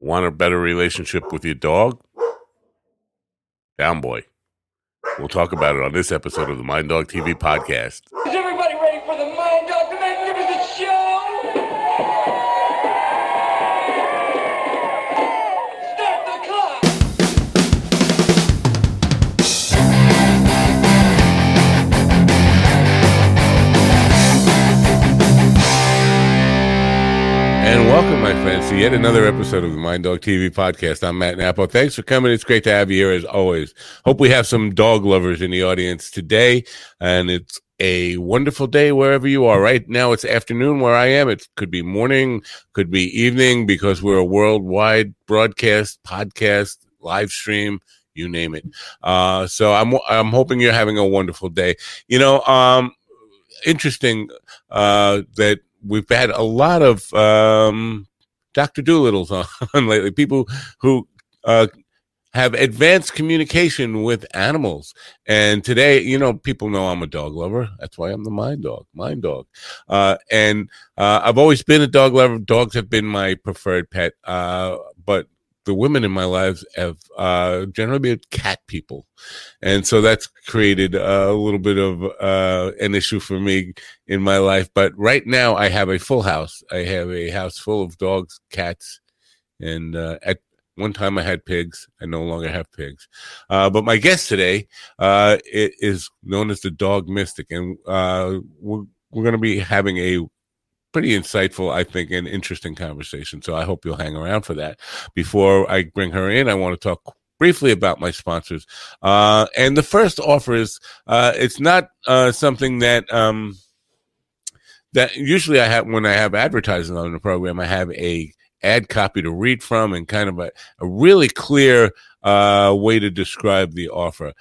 Want a better relationship with your dog? Down, boy. We'll talk about it on this episode of the Mind Dog TV podcast. Welcome, my friends, to yet another episode of the Mind Dog TV podcast. I'm Matt Nappo. Thanks for coming. It's great to have you here as always. Hope we have some dog lovers in the audience today. And it's a wonderful day wherever you are. Right now, it's afternoon where I am. It could be morning, could be evening because we're a worldwide broadcast, podcast, live stream, you name it. Uh, so I'm, I'm hoping you're having a wonderful day. You know, um, interesting, uh, that we've had a lot of um, Dr. Doolittles on, lately, people who uh, have advanced communication with animals. And today, you know, people know I'm a dog lover. That's why I'm the mind dog, mind dog. Uh, and uh, I've always been a dog lover. Dogs have been my preferred pet. Uh, but the women in my lives have uh, generally been cat people. And so that's created a little bit of uh, an issue for me in my life. But right now, I have a full house. I have a house full of dogs, cats, and uh, at one time I had pigs. I no longer have pigs. Uh, but my guest today uh, is known as the Dog Mystic, and uh, we're, we're going to be having a pretty insightful, I think, and interesting conversation. So I hope you'll hang around for that. Before I bring her in, I want to talk briefly about my sponsors. Uh, and the first offer is uh, it's not uh, something that um, that usually I have when I have advertising on the program. I have a ad copy to read from and kind of a, a really clear uh, way to describe the offer.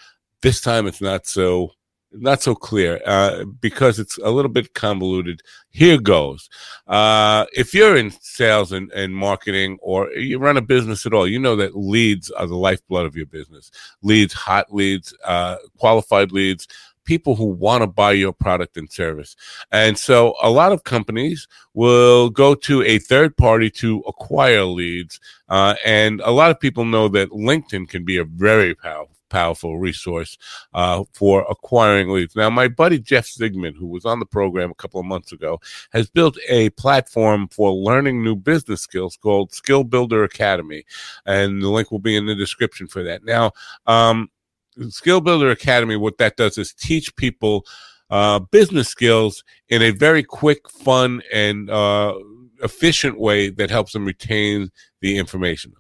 This time it's not so not so clear uh, because it's a little bit convoluted. Here goes. Uh, if you're in sales and, and marketing or you run a business at all, you know that leads are the lifeblood of your business. Leads, hot leads, uh, qualified leads, people who want to buy your product and service. And so a lot of companies will go to a third party to acquire leads. Uh, and a lot of people know that LinkedIn can be a very powerful powerful resource uh, for acquiring leads. Now, my buddy Jeff Zigman, who was on the program a couple of months ago, has built a platform for learning new business skills called Skill Builder Academy, and the link will be in the description for that. Now, um, Skill Builder Academy, what that does is teach people uh, business skills in a very quick, fun, and uh, efficient way that helps them retain the information.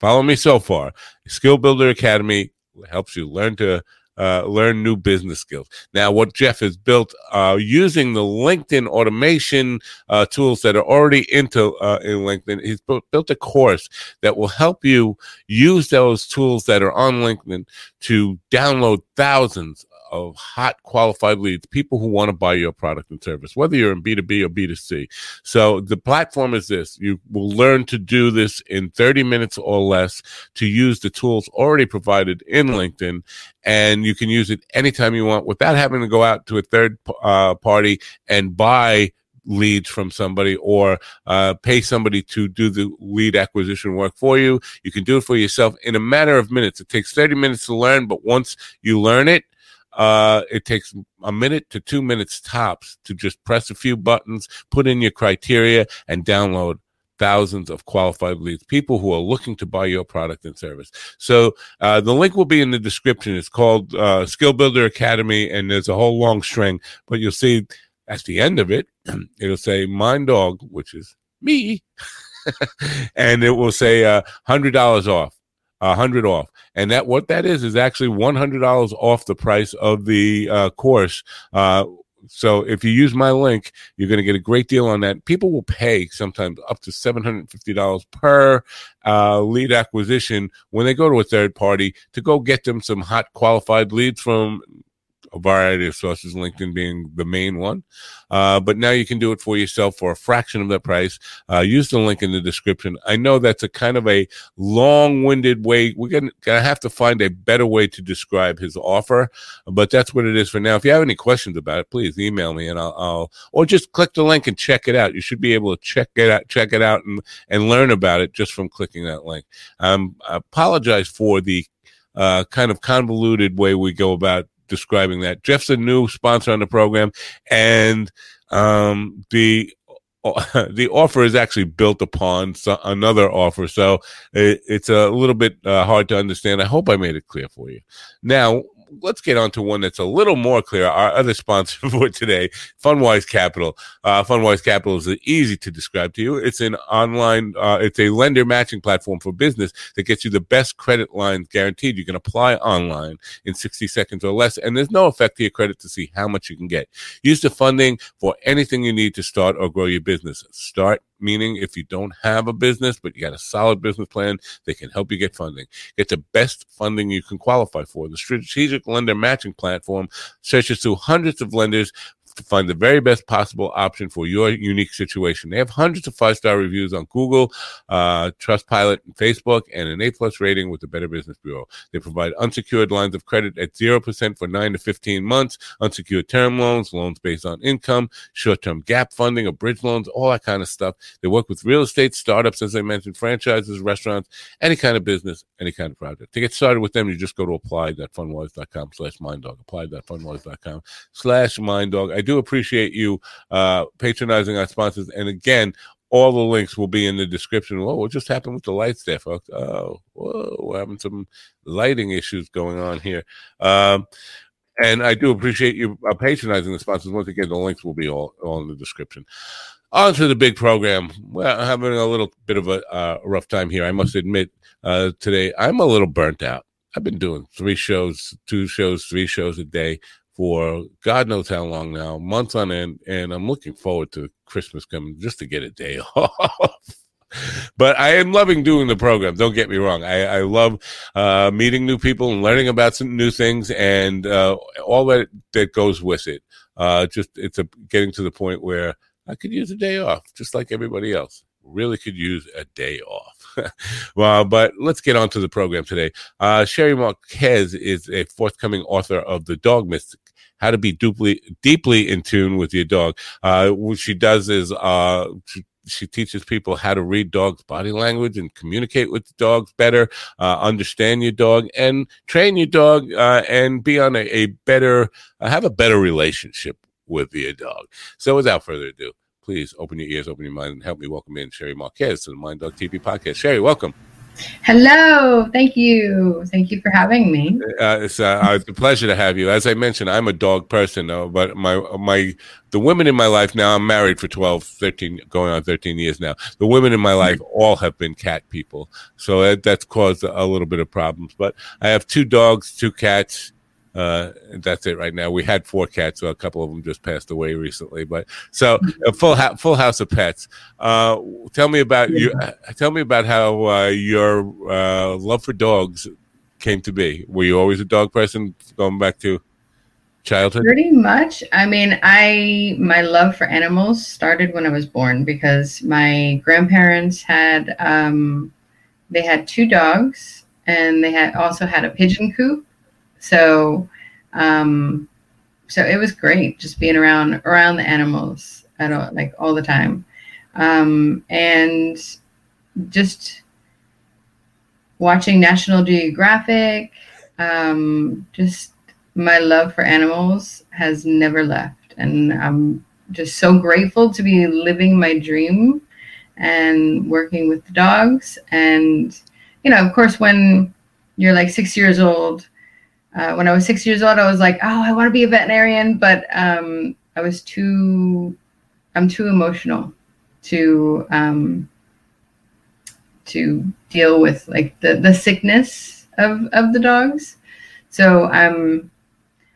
Follow me so far. Skill Builder Academy helps you learn to uh, learn new business skills. Now, what Jeff has built uh, using the LinkedIn automation uh, tools that are already into uh, in LinkedIn, he's built, built a course that will help you use those tools that are on LinkedIn to download thousands of hot qualified leads, people who want to buy your product and service, whether you're in B2B or B2C. So the platform is this. You will learn to do this in 30 minutes or less to use the tools already provided in LinkedIn. And you can use it anytime you want without having to go out to a third uh, party and buy leads from somebody or uh, pay somebody to do the lead acquisition work for you. You can do it for yourself in a matter of minutes. It takes 30 minutes to learn, but once you learn it, uh, it takes a minute to two minutes tops to just press a few buttons, put in your criteria, and download thousands of qualified leads, people who are looking to buy your product and service. So uh, the link will be in the description. It's called uh, Skill Builder Academy, and there's a whole long string, but you'll see at the end of it, it'll say Mind Dog, which is me, and it will say uh, $100 off. A hundred off, and that what that is is actually one hundred dollars off the price of the uh, course. Uh, so if you use my link, you're going to get a great deal on that. People will pay sometimes up to seven hundred fifty dollars per uh, lead acquisition when they go to a third party to go get them some hot qualified leads from a variety of sources, LinkedIn being the main one. Uh, but now you can do it for yourself for a fraction of that price. Uh, use the link in the description. I know that's a kind of a long-winded way. We're gonna, gonna have to find a better way to describe his offer, but that's what it is for now. If you have any questions about it, please email me and I'll, I'll or just click the link and check it out. You should be able to check it out, check it out, and and learn about it just from clicking that link. Um, I apologize for the uh, kind of convoluted way we go about describing that. Jeff's a new sponsor on the program, and um, the the offer is actually built upon another offer, so it, it's a little bit uh, hard to understand. I hope I made it clear for you. Now, let's get on to one that's a little more clear. Our other sponsor for today, Fundwise Capital. Uh, Fundwise Capital is easy to describe to you. It's an online, uh, it's a lender matching platform for business that gets you the best credit lines guaranteed. You can apply online in 60 seconds or less, and there's no effect to your credit to see how much you can get. Use the funding for anything you need to start or grow your business. Start meaning if you don't have a business, but you got a solid business plan, they can help you get funding. Get the best funding you can qualify for. The strategic lender matching platform searches through hundreds of lenders to find the very best possible option for your unique situation. They have hundreds of five star reviews on Google, uh, Trustpilot, and Facebook, and an A plus rating with the Better Business Bureau. They provide unsecured lines of credit at zero percent for nine to fifteen months, unsecured term loans, loans based on income, short term gap funding, or bridge loans, all that kind of stuff. They work with real estate startups, as I mentioned, franchises, restaurants, any kind of business, any kind of project. To get started with them, you just go to apply.fundwise.com slash minddog. Apply.fundwise.com slash minddog. Do appreciate you uh, patronizing our sponsors. And again, all the links will be in the description. Whoa, what just happened with the lights there, folks? Oh, whoa, we're having some lighting issues going on here. Um, and I do appreciate you uh, patronizing the sponsors. Once again, the links will be all, all in the description. On to the big program. Well, having a little bit of a uh, rough time here. I must admit, uh, today I'm a little burnt out. I've been doing three shows, two shows, three shows a day for God knows how long now, months on end, and I'm looking forward to Christmas coming just to get a day off. but I am loving doing the program. Don't get me wrong. I, I love uh, meeting new people and learning about some new things and uh, all that that goes with it. Uh, just it's a getting to the point where I could use a day off, just like everybody else. Really could use a day off. well, but let's get on to the program today. Uh, Sherry Marquez is a forthcoming author of The Dog Mystic how to be deeply deeply in tune with your dog. Uh, what she does is uh, she, she teaches people how to read dogs' body language and communicate with dogs better, uh, understand your dog, and train your dog, uh, and be on a, a better, uh, have a better relationship with your dog. So, without further ado, please open your ears, open your mind, and help me welcome in Sherry Marquez to the Mind Dog TV podcast. Sherry, welcome. Hello, thank you, thank you for having me. Uh, it's, uh, uh, it's a pleasure to have you. As I mentioned, I'm a dog person, though, but my my the women in my life now. I'm married for 12, 13, going on 13 years now. The women in my life all have been cat people, so that, that's caused a little bit of problems. But I have two dogs, two cats, uh, that's it right now. We had four cats, so a couple of them just passed away recently. But so a full ha- full house of pets. Uh, tell me about you. Tell me about how uh, your uh, love for dogs came to be. Were you always a dog person, going back to childhood? Pretty much. I mean, I my love for animals started when I was born because my grandparents had um, they had two dogs and they had also had a pigeon coop so, um, so it was great just being around around the animals at all, like all the time, um, and just watching National Geographic. Um, just my love for animals has never left, and I'm just so grateful to be living my dream and working with the dogs. And you know, of course, when you're like six years old uh, when I was six years old, I was like, oh, I want to be a veterinarian, but um, I was too, I'm too emotional to um, to deal with like the the sickness of of the dogs. So I'm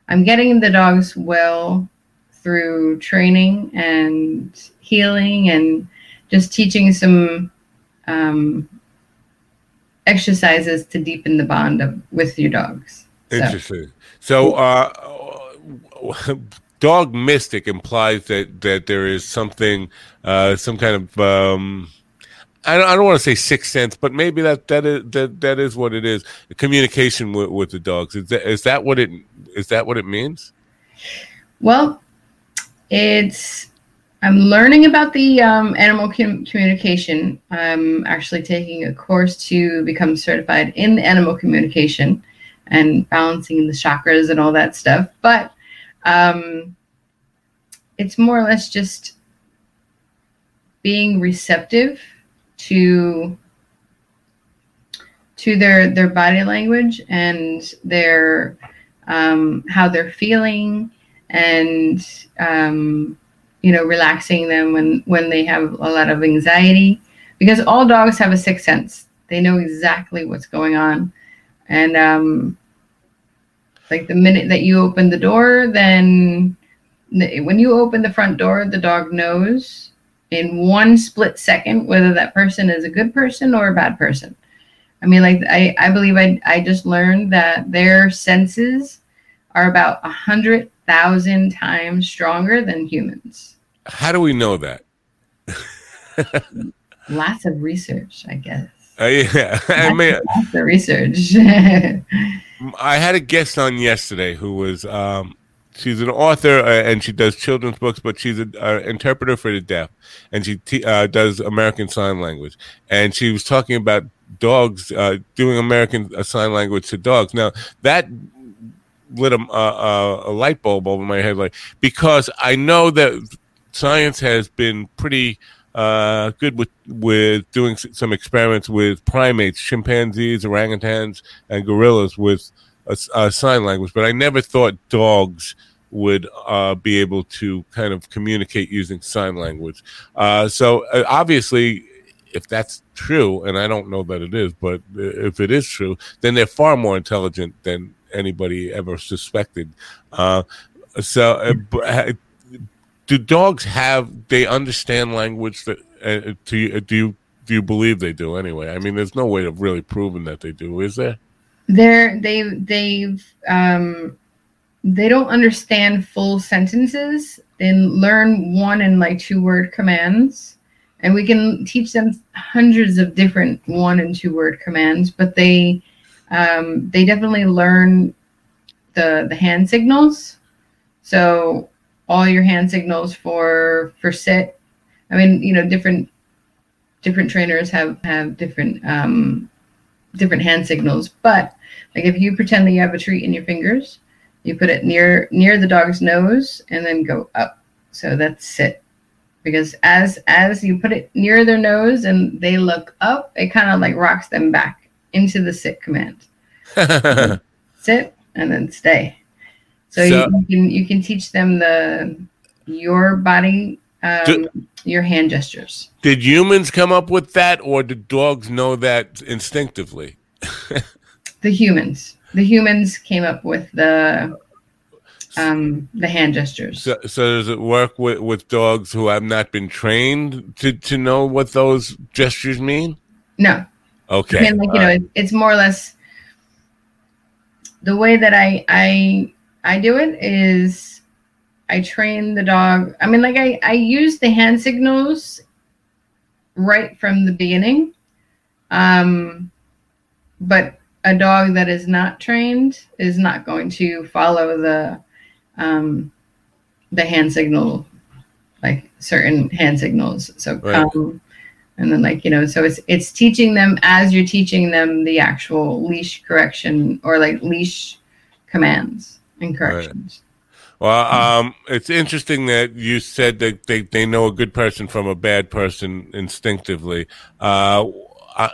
I'm getting the dogs well through training and healing and just teaching some um, exercises to deepen the bond of, with your dogs. Interesting. So, uh, dog mystic implies that that there is something, uh, some kind of. Um, I don't, I don't want to say sixth sense, but maybe that that is that that is what it is. Communication with, with the dogs is that is that what it is that what it means? Well, it's I'm learning about the um, animal com- communication. I'm actually taking a course to become certified in animal communication and balancing the chakras and all that stuff. But um, it's more or less just being receptive to to their their body language and their um, how they're feeling and um, you know relaxing them when when they have a lot of anxiety. Because all dogs have a sixth sense. They know exactly what's going on and um, like the minute that you open the door then when you open the front door the dog knows in one split second whether that person is a good person or a bad person. I mean like i, I believe I, I just learned that their senses are about a hundred thousand times stronger than humans. How do we know that? Lots of research i guess uh, yeah i mean of research i had a guest on yesterday who was um she's an author uh, and she does children's books, but she's an interpreter for the deaf, and she t- uh, does American Sign Language. And she was talking about dogs uh, doing American uh, Sign Language to dogs. Now that lit a, a light bulb over my head, like because I know that science has been pretty. Uh, good with with doing some experiments with primates, chimpanzees, orangutans, and gorillas with a, a, sign language, but I never thought dogs would uh, be able to kind of communicate using sign language. Uh, so uh, obviously, if that's true, and I don't know that it is, but if it is true, then they're far more intelligent than anybody ever suspected. Uh, so, uh, do dogs have? They understand language that? Uh, do you, do you do you believe they do anyway? I mean, there's no way of really proving that they do, is there? they're they they've um they don't understand full sentences they learn one and like two word commands and we can teach them hundreds of different one and two word commands but they um, they definitely learn the the hand signals so all your hand signals for for sit i mean you know different different trainers have have different um different hand signals but like if you pretend that you have a treat in your fingers, you put it near near the dog's nose and then go up. So that's sit. Because as as you put it near their nose and they look up, it kind of like rocks them back into the sit command. sit and then stay. So, so you, can you can teach them the your body um, do, your hand gestures. Did humans come up with that, or did dogs know that instinctively? the humans. The humans came up with the um, the hand gestures. So, so does it work with, with dogs who have not been trained to, to know what those gestures mean? No. Okay. Mean, like you know, it, it's more or less the way that I I I do it is I train the dog. I mean, like I I use the hand signals right from the beginning, um, but a dog that is not trained is not going to follow the um, the hand signal, like certain hand signals. So right. come, and then like you know, so it's it's teaching them as you're teaching them the actual leash correction or like leash commands and corrections. Right. Well, um, it's interesting that you said that they, they know a good person from a bad person instinctively. Uh, I,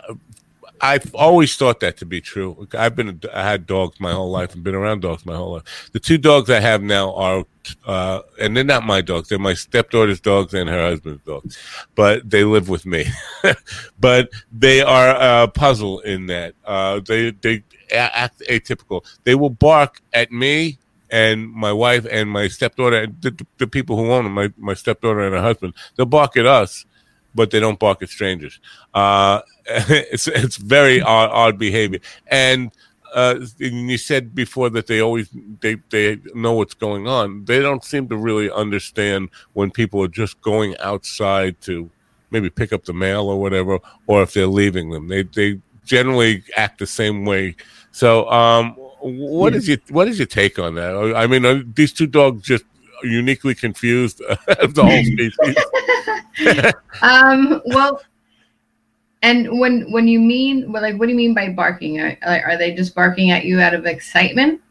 I've always thought that to be true. I've been I had dogs my whole life and been around dogs my whole life. The two dogs I have now are, uh, and they're not my dogs. They're my stepdaughter's dogs and her husband's dogs, but they live with me. but they are a puzzle in that uh, they they act atypical. They will bark at me and my wife and my stepdaughter, the, the people who own them, my, my stepdaughter and her husband, they'll bark at us but they don't bark at strangers. Uh, it's it's very odd, odd behavior, and uh, you said before that they always they they know what's going on. They don't seem to really understand when people are just going outside to maybe pick up the mail or whatever, or if they're leaving them. They they generally act the same way. So, um, what is your what is your take on that? I mean, these two dogs just uniquely confused the whole species? um, well, and when when you mean well, like, what do you mean by barking? Are, are they just barking at you out of excitement?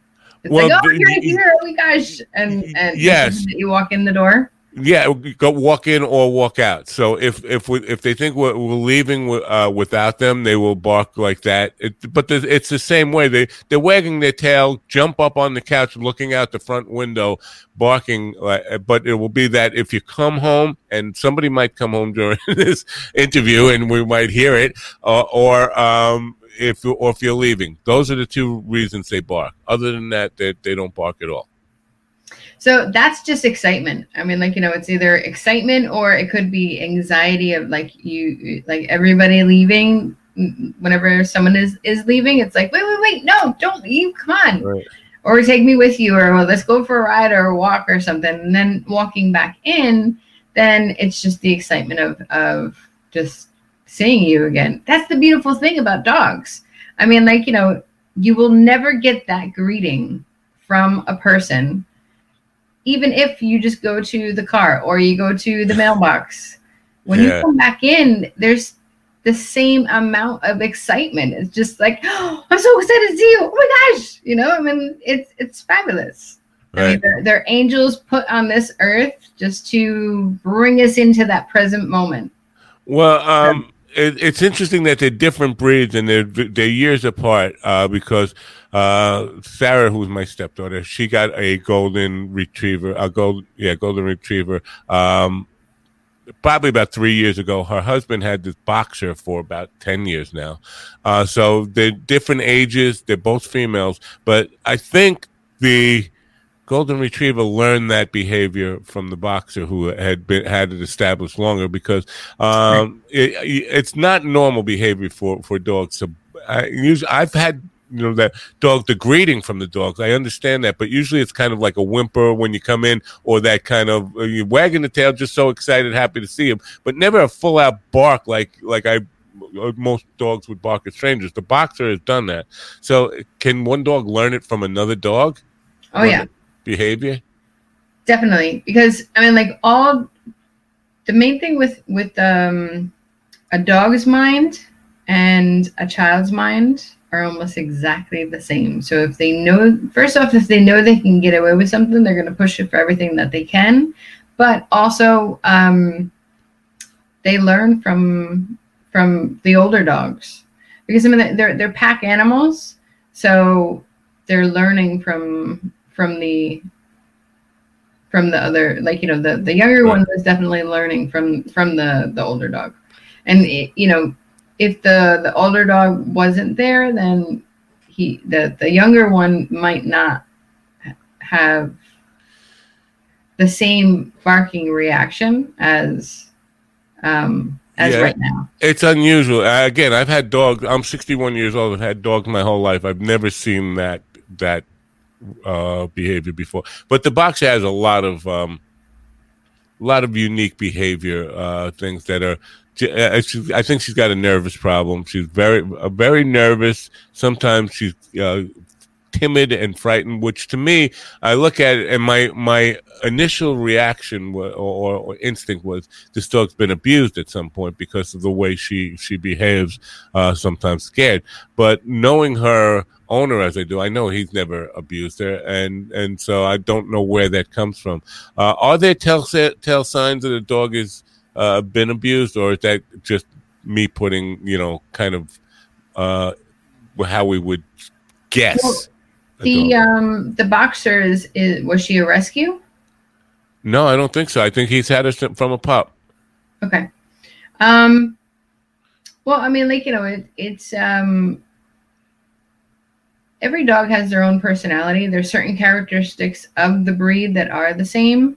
It's Well, like, oh, the- you're the- here! Oh my gosh! And and Yes. you walk in the door. Yeah, go walk in or walk out. So if if we, if they think we're, we're leaving uh, without them, they will bark like that. It, but it's the same way. They they're wagging their tail, jump up on the couch, looking out the front window, barking. Like, but it will be that if you come home, and somebody might come home during this interview, and we might hear it, uh, or um, if or if you're leaving, those are the two reasons they bark. Other than that, they they don't bark at all. So that's just excitement. I mean, like you know, it's either excitement or it could be anxiety of like you, like everybody leaving. Mm, mm, whenever someone is is leaving, it's like wait, wait, wait, no, don't leave. Come on. Right. or take me with you or well, let's go for a ride or a walk or something and then walking back in then it's just the excitement of of just seeing you again that's the beautiful thing about dogs i mean like you know you will never get that greeting from a person even if you just go to the car or you go to the mailbox when Yeah. you come back in there's the same amount of excitement it's just like oh, i'm so excited to see you oh my gosh you know i mean it's it's fabulous I mean, Right. they're, they're angels put on this earth just to bring us into that present moment. Well, um, it, it's interesting that they're different breeds and they're they're years apart. Uh, because uh, Sarah, who's my stepdaughter, she got a golden retriever, a gold, yeah, golden retriever. Um, probably about three years ago. Her husband had this boxer for about ten years now. Uh, so they're different ages. They're both females, but I think the golden retriever learned that behavior from the boxer who had been had it established longer because um, it, it's not normal behavior for for dogs to I, usually I've had you know that dog the greeting from the dogs. I understand that but usually it's kind of like a whimper when you come in or that kind of uh, you're wagging the tail just so excited happy to see him but never a full out bark like like I most dogs would bark at strangers. The boxer has done that. So can one dog learn it from another dog? Oh yeah, behavior? Definitely. Because I mean, like all the main thing with with um, a dog's mind and a child's mind are almost exactly the same. So if they know, first off, if they know they can get away with something, they're going to push it for everything that they can. But also, um, they learn from from the older dogs because I mean they're they're pack animals, so they're learning from from the from the other like you know the the younger one was definitely learning from from the the older dog and it, you know if the the older dog wasn't there then he the the younger one might not have the same barking reaction as um as Yeah. right now It's unusual. Again, I've had dogs. I'm 61 years old. I've had dogs my whole life. I've never seen that that uh, behavior before. But the boxer has a lot of um, a lot of unique behavior uh, things that are. Uh, she's- I think she's got a nervous problem. She's very uh, very nervous. Sometimes she's uh, timid and frightened. Which to me, I look at it and my my initial reaction wa- or, or instinct was this dog's been abused at some point because of the way she she behaves uh sometimes scared but knowing her owner as i do i know he's never abused her and and so i don't know where that comes from uh are there tell tell signs that a dog is uh been abused or is that just me putting you know kind of uh how we would guess? Well, the um the boxer is, is was she a rescue? No i don't think so. I think he's had her from a pup. Okay. Um well, I mean like, you know, it, it's um every dog has their own personality. There's certain characteristics of the breed that are the same,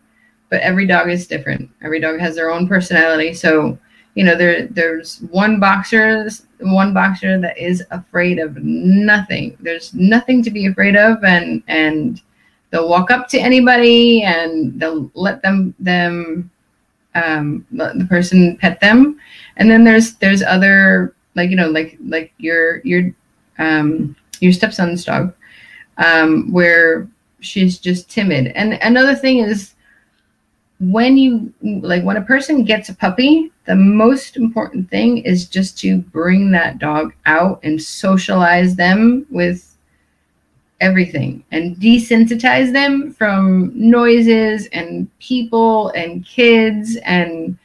but every dog is different. Every dog has their own personality. So you know there there's one boxer one boxer that is afraid of nothing there's nothing to be afraid of and and they'll walk up to anybody and they'll let them them um, let the person pet them and then there's there's other like you know like like your your um your stepson's dog um where she's just timid and another thing is when you like when a person gets a puppy the most important thing is just to bring that dog out and socialize them with everything and desensitize them from noises and people and kids and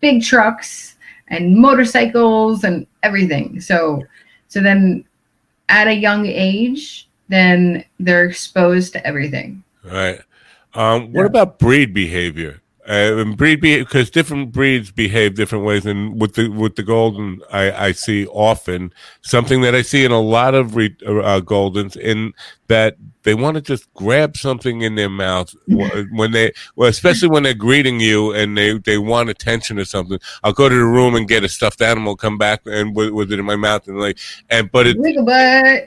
big trucks and motorcycles and everything so so then at a young age then they're exposed to everything Right. Um, what Yeah. about breed behavior? Uh, and breed because different breeds behave different ways, and with the with the golden, I, I see often something that I see in a lot of re, uh, goldens in that they want to just grab something in their mouth when they, well, especially when they're greeting you and they they want attention or something. I'll go to the room and get a stuffed animal, come back and with, with it in my mouth, and like, and but it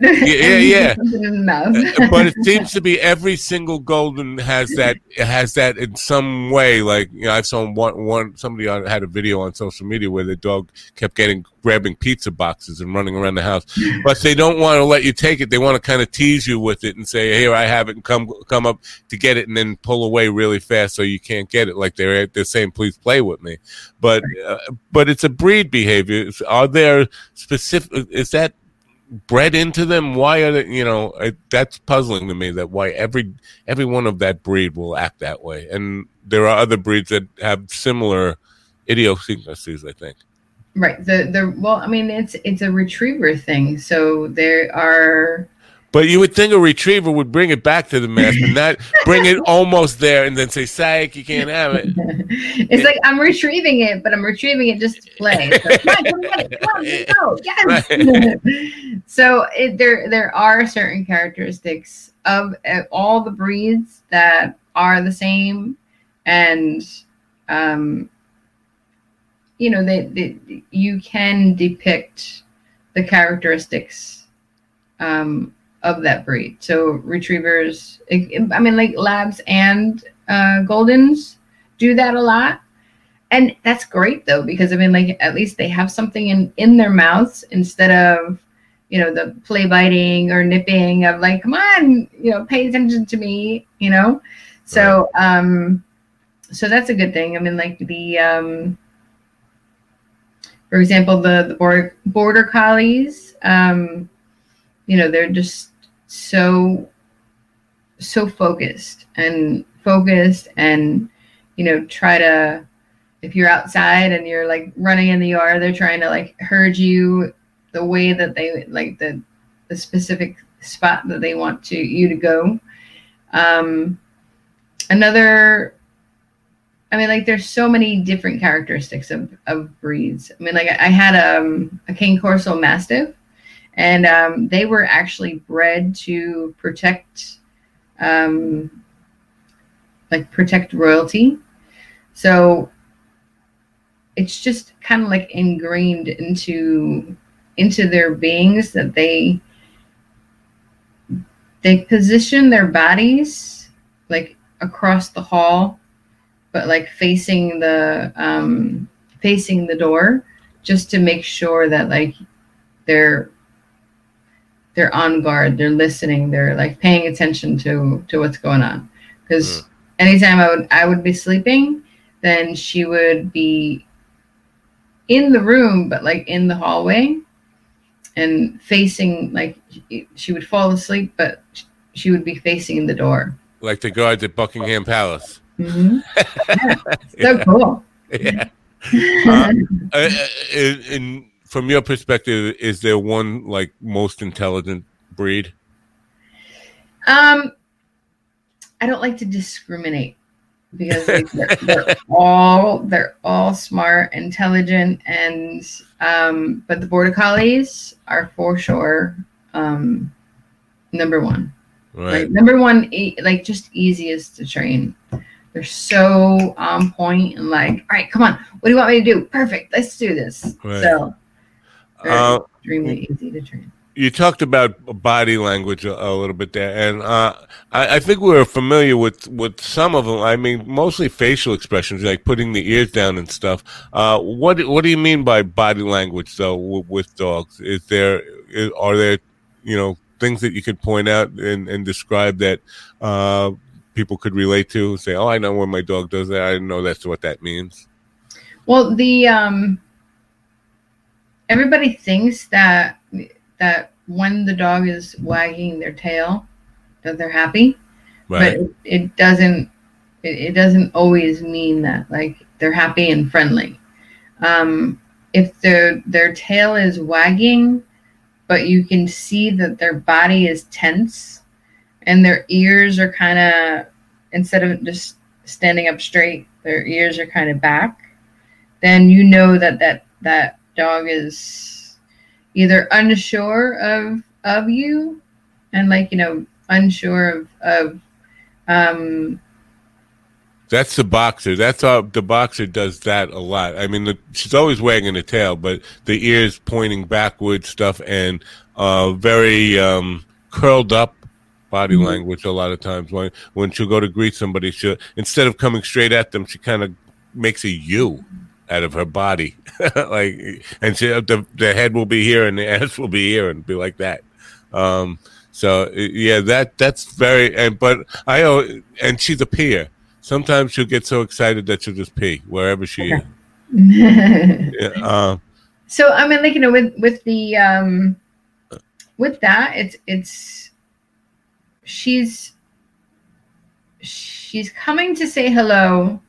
yeah, yeah. In the mouth. Uh, uh, but it seems to be every single golden has that has that in some way. Like you know, I saw one one somebody had a video on social media where the dog kept getting grabbing pizza boxes and running around the house, but they don't want to let you take it. They want to kind of tease you with it and say, "Here, I have it," and come come up to get it, and then pull away really fast so you can't get it. Like they're they're saying, "Please play with me," but uh, but it's a breed behavior. Are there specific? Is that bred into them why are they you know it, that's puzzling to me that why every every one of that breed will act that way and there are other breeds that have similar idiosyncrasies i think Right. The the well, I mean, it's it's a retriever thing. So there are but you would think a retriever would bring it back to the master not bring it almost there and then say psych you can't have it. It's like I'm retrieving it, but I'm retrieving it just to play. So, come on, come on, come on, let's so it, there there are certain characteristics of uh, all the breeds that are the same, and um, you know they, they you can depict the characteristics um, of that breed. So retrievers, I mean, like labs and uh, goldens do that a lot, and that's great though because I mean, like at least they have something in in their mouths instead of you know the play biting or nipping of like, come on, you know, pay attention to me, you know. So um, so that's a good thing. I mean, like the um, for example, the the border, border collies. Um, you know they're just so so focused and focused and you know try to if you're outside and you're like running in the yard they're trying to like herd you the way that they like the the specific spot that they want to you to go. Um another i mean like there's so many different characteristics of of breeds. I mean like i, I had um, a Cane Corso mastiff and um, they were actually bred to protect um, like protect royalty. So it's just kind of like ingrained into into their beings that they they position their bodies like across the hall but like facing the um facing the door just to make sure that like they're they're on guard they're listening they're like paying attention to to what's going on. Because Mm. anytime i would i would be sleeping then she would be in the room but like in the hallway and facing like she would fall asleep but she would be facing the door. Like the guards at buckingham palace. Hmm so cool. Yeah. Uh, uh, in, in, from your perspective is there one like most intelligent breed Um, I don't like to discriminate because they're, they're all they're all smart, intelligent, and um, but the border collies are for sure um, number one. right Like number one, e- like just easiest to train. they're so on point and like, all right, come on, what do you want me to do? Perfect, let's do this. Right. So Uh, extremely easy to train. you talked about body language a, a little bit there, and uh, I, I think we are familiar with, with some of them. I mean, mostly facial expressions, like putting the ears down and stuff. Uh, what what do you mean by body language, though, with, with dogs? Is there is, are there you know things that you could point out and, and describe that uh, people could relate to? Say, oh, I know when my dog does that. I know that's what that means. Well, the um, everybody thinks that that when the dog is wagging their tail, that they're happy, Right. but it, it doesn't. It, it doesn't always mean that. Like they're happy and friendly. Um, if their their tail is wagging, but you can see that their body is tense, and their ears are kind of instead of just standing up straight, their ears are kind of back then you know that that that dog is either unsure of of you and like you know unsure of of um That's the boxer. That's how the boxer does that a lot. I mean, the, she's always wagging the tail, but the ears pointing backward, stuff, and uh, very um, curled up body Mhm. language. A lot of times, when when she'll go to greet somebody, she instead of coming straight at them, she kind of makes a U out of her body, like, and she, the the head will be here and the ass will be here and be like that. Um, so yeah, that that's very and but I al- and she's a peer. Sometimes she'll get so excited that she'll just pee wherever she is. Yeah, uh, so i mean like you know with with the um with that it's it's she's she's coming to say hello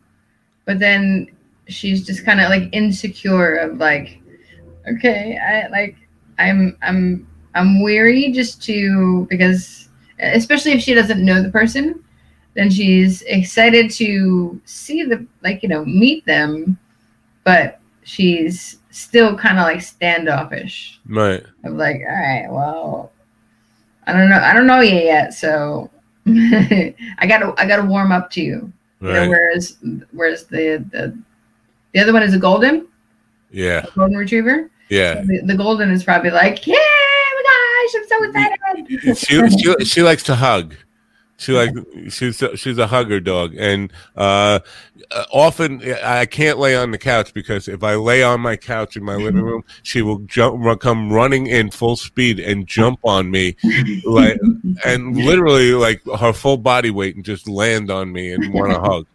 but then she's just kind of like insecure of like okay i like i'm i'm i'm weary just to because especially if she doesn't know the person then she's excited to see the like you know meet them but she's still kind of like standoffish. Right. of like all right well i don't know i don't know you yet so i gotta i gotta warm up to you. You know, whereas whereas the, the the other one is a golden Yeah. golden retriever Yeah. the, the golden is probably like yeah oh my gosh i'm so excited She, she she likes to hug. She like she's a, she's a hugger dog, and uh, uh, often I can't lay on the couch because if I lay on my couch in my living room, she will jump, come running in full speed and jump on me, like and literally like her full body weight and just land on me and want to hug.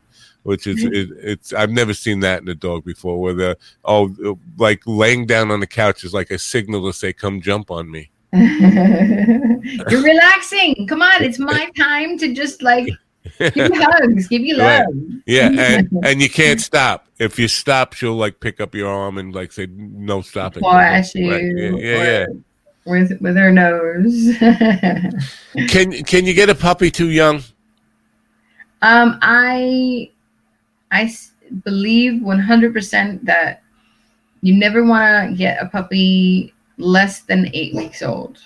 Which is it, it's I've never seen that in a dog before. Where the oh like laying down on the couch is like a signal to say come jump on me. You're relaxing. Come on, it's my time to just like give you hugs, give you Right. love. Yeah, and and you can't stop. If you stop, she'll like pick up your arm and like say no stopping. Flash you Right. Yeah, yeah, yeah. with with her nose. Can can you get a puppy too young? um, I I believe one hundred percent that you never want to get a puppy less than eight weeks old,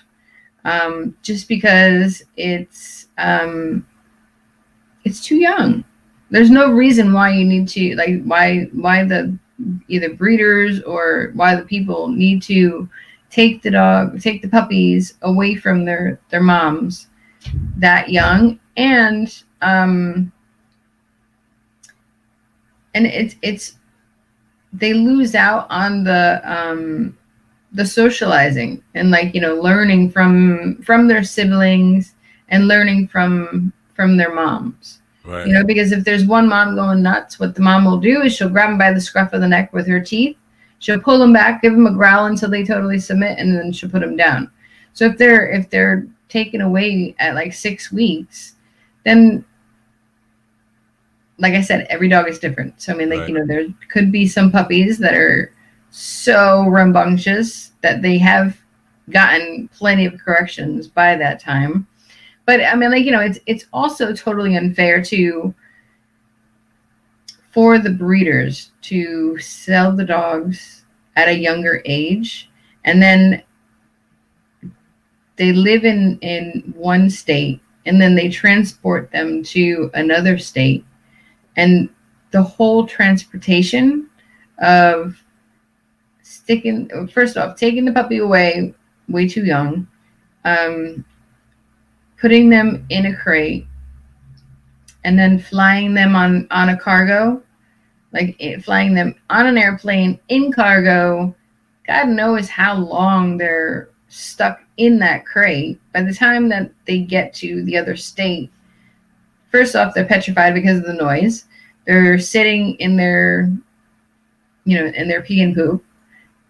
um, just because it's um, it's too young. There's no reason why you need to like why why the either breeders or why the people need to take the dog take the puppies away from their their moms that young and um and it's it's they lose out on the um the socializing and like you know learning from from their siblings and learning from from their moms. Right. you know because if there's one mom going nuts what the mom will do is she'll grab them by the scruff of the neck with her teeth. She'll pull them back give them a growl until they totally submit and then she'll put them down. So if they're if they're taken away at like six weeks then like i said every dog is different so i mean like Right. you know there could be some puppies that are so rambunctious that they have gotten plenty of corrections by that time but i mean like you know it's it's also totally unfair to for the breeders to sell the dogs at a younger age and then they live in in one state and then they transport them to another state and the whole transportation of sticking first off taking the puppy away way too young um, putting them in a crate and then flying them on on a cargo like it, flying them on an airplane in cargo. God knows how long they're stuck in that crate. By the time that they get to the other state first off they're petrified because of the noise they're sitting in their you know in their pee and poop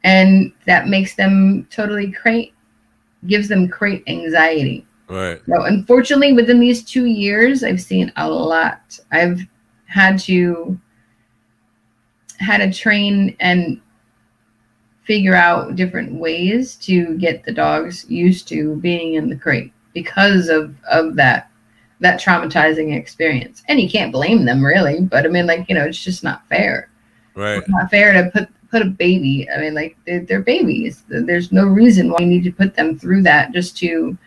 and that makes them totally crate gives them crate anxiety Right. so unfortunately, within these two years, I've seen a lot. I've had to had to train and figure out different ways to get the dogs used to being in the crate because of of that that traumatizing experience. And you can't blame them really, but I mean, like you know, it's just not fair. Right. It's not fair to put put a baby. I mean, like they're, they're babies. There's no reason why you need to put them through that just to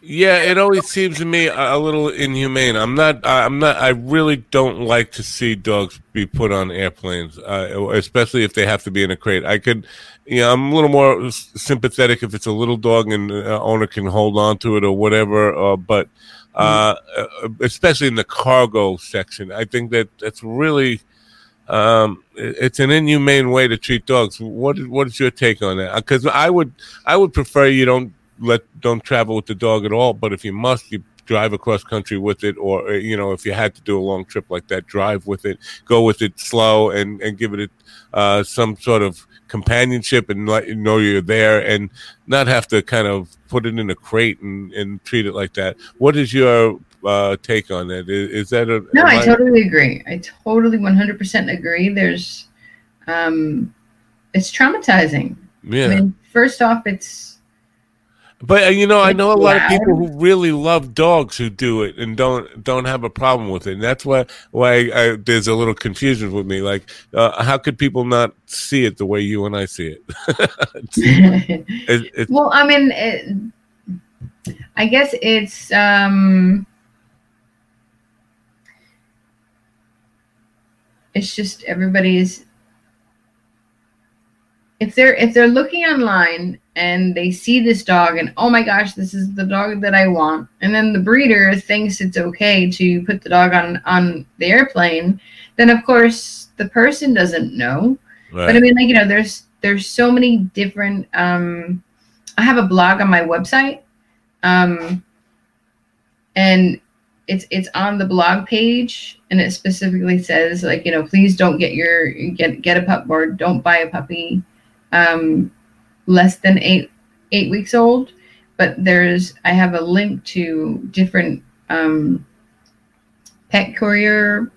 Yeah, it always seems to me a, a little inhumane. I'm not. I'm not. I really don't like to see dogs be put on airplanes, uh, especially if they have to be in a crate. I could, know, I'm a little more sympathetic if it's a little dog and the owner can hold on to it or whatever. Uh, but uh, uh, especially in the cargo section, I think that that's really. Um, it's an inhumane way to treat dogs. What is, what is your take on that? Because I would I would prefer you don't let don't travel with the dog at all. But if you must, you drive across country with it, or uh, you know, if you had to do a long trip like that, drive with it, go with it slow, and and give it uh, some sort of companionship, and let you know you're there, and not have to kind of put it in a crate and and treat it like that. What is your uh, take on that? Is, is that a No, am I totally agree. I totally 100% agree. There's, um, it's traumatizing. yeah. I mean, first off, it's But uh, you know, I know a lot of people who really love dogs who do it and don't don't have a problem with it. And that's why why I, there's a little confusion with me. Like, uh, how could people not see it the way you and I see it? it's, it, it well, I mean, it, I guess it's um, it's just everybody's. If they're if they're looking online and they see this dog and oh my gosh this is the dog that I want and then the breeder thinks it's okay to put the dog on on the airplane then of course the person doesn't know. But I mean, like you know, there's there's so many different. Um, I have a blog on my website, um, and it's it's on the blog page, and it specifically says like you know, please don't get your get get a pup or don't buy a puppy um, less than eight eight weeks old. But there's I have a link to different um, pet courier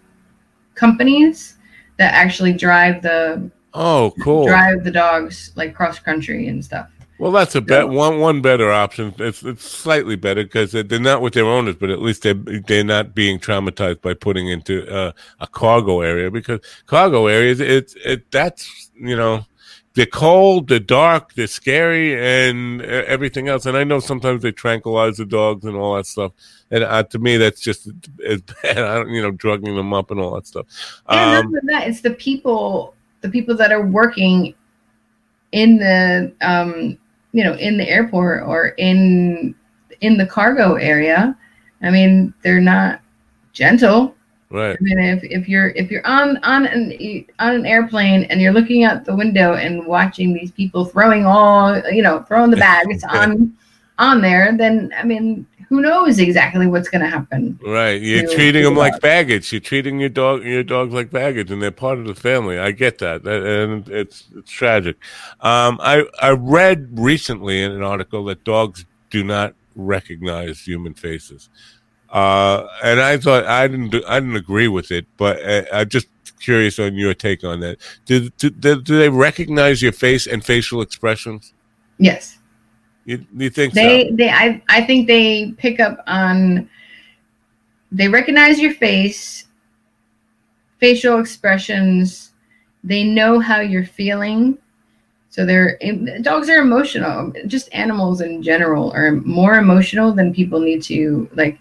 companies that actually drive the oh, cool. drive the dogs like cross country and stuff. Well, that's a bet one one better option. It's it's slightly better because they're not with their owners, but at least they they're not being traumatized by putting into uh, a cargo area because cargo areas it's it that's you know they're cold, they're dark, they're scary, and everything else. And I know sometimes they tranquilize the dogs and all that stuff. And uh, to me, that's just as bad. I don't, you know, drugging them up and all that stuff. And not Um, that, it's the people, the people that are working in the, um, you know, in the airport or in in the cargo area. I mean, they're not gentle. Right. I mean, if, if you're if you're on on an on an airplane and you're looking out the window and watching these people throwing all you know throwing the bags on on there, then I mean, who knows exactly what's going to happen? Right, you're to- treating to them like baggage. You're treating your dog, your dogs like baggage, and they're part of the family. I get that, that and it's it's tragic. Um, I I read recently in an article that dogs do not recognize human faces, uh, and I thought I didn't do, I didn't agree with it, but uh, I'm just curious on your take on that. Do, do do they recognize your face and facial expressions? Yes. You, you think so? They they I I think they pick up on they recognize your face, facial expressions, they know how you're feeling. So they're dogs are emotional. Just animals in general are more emotional than people need to like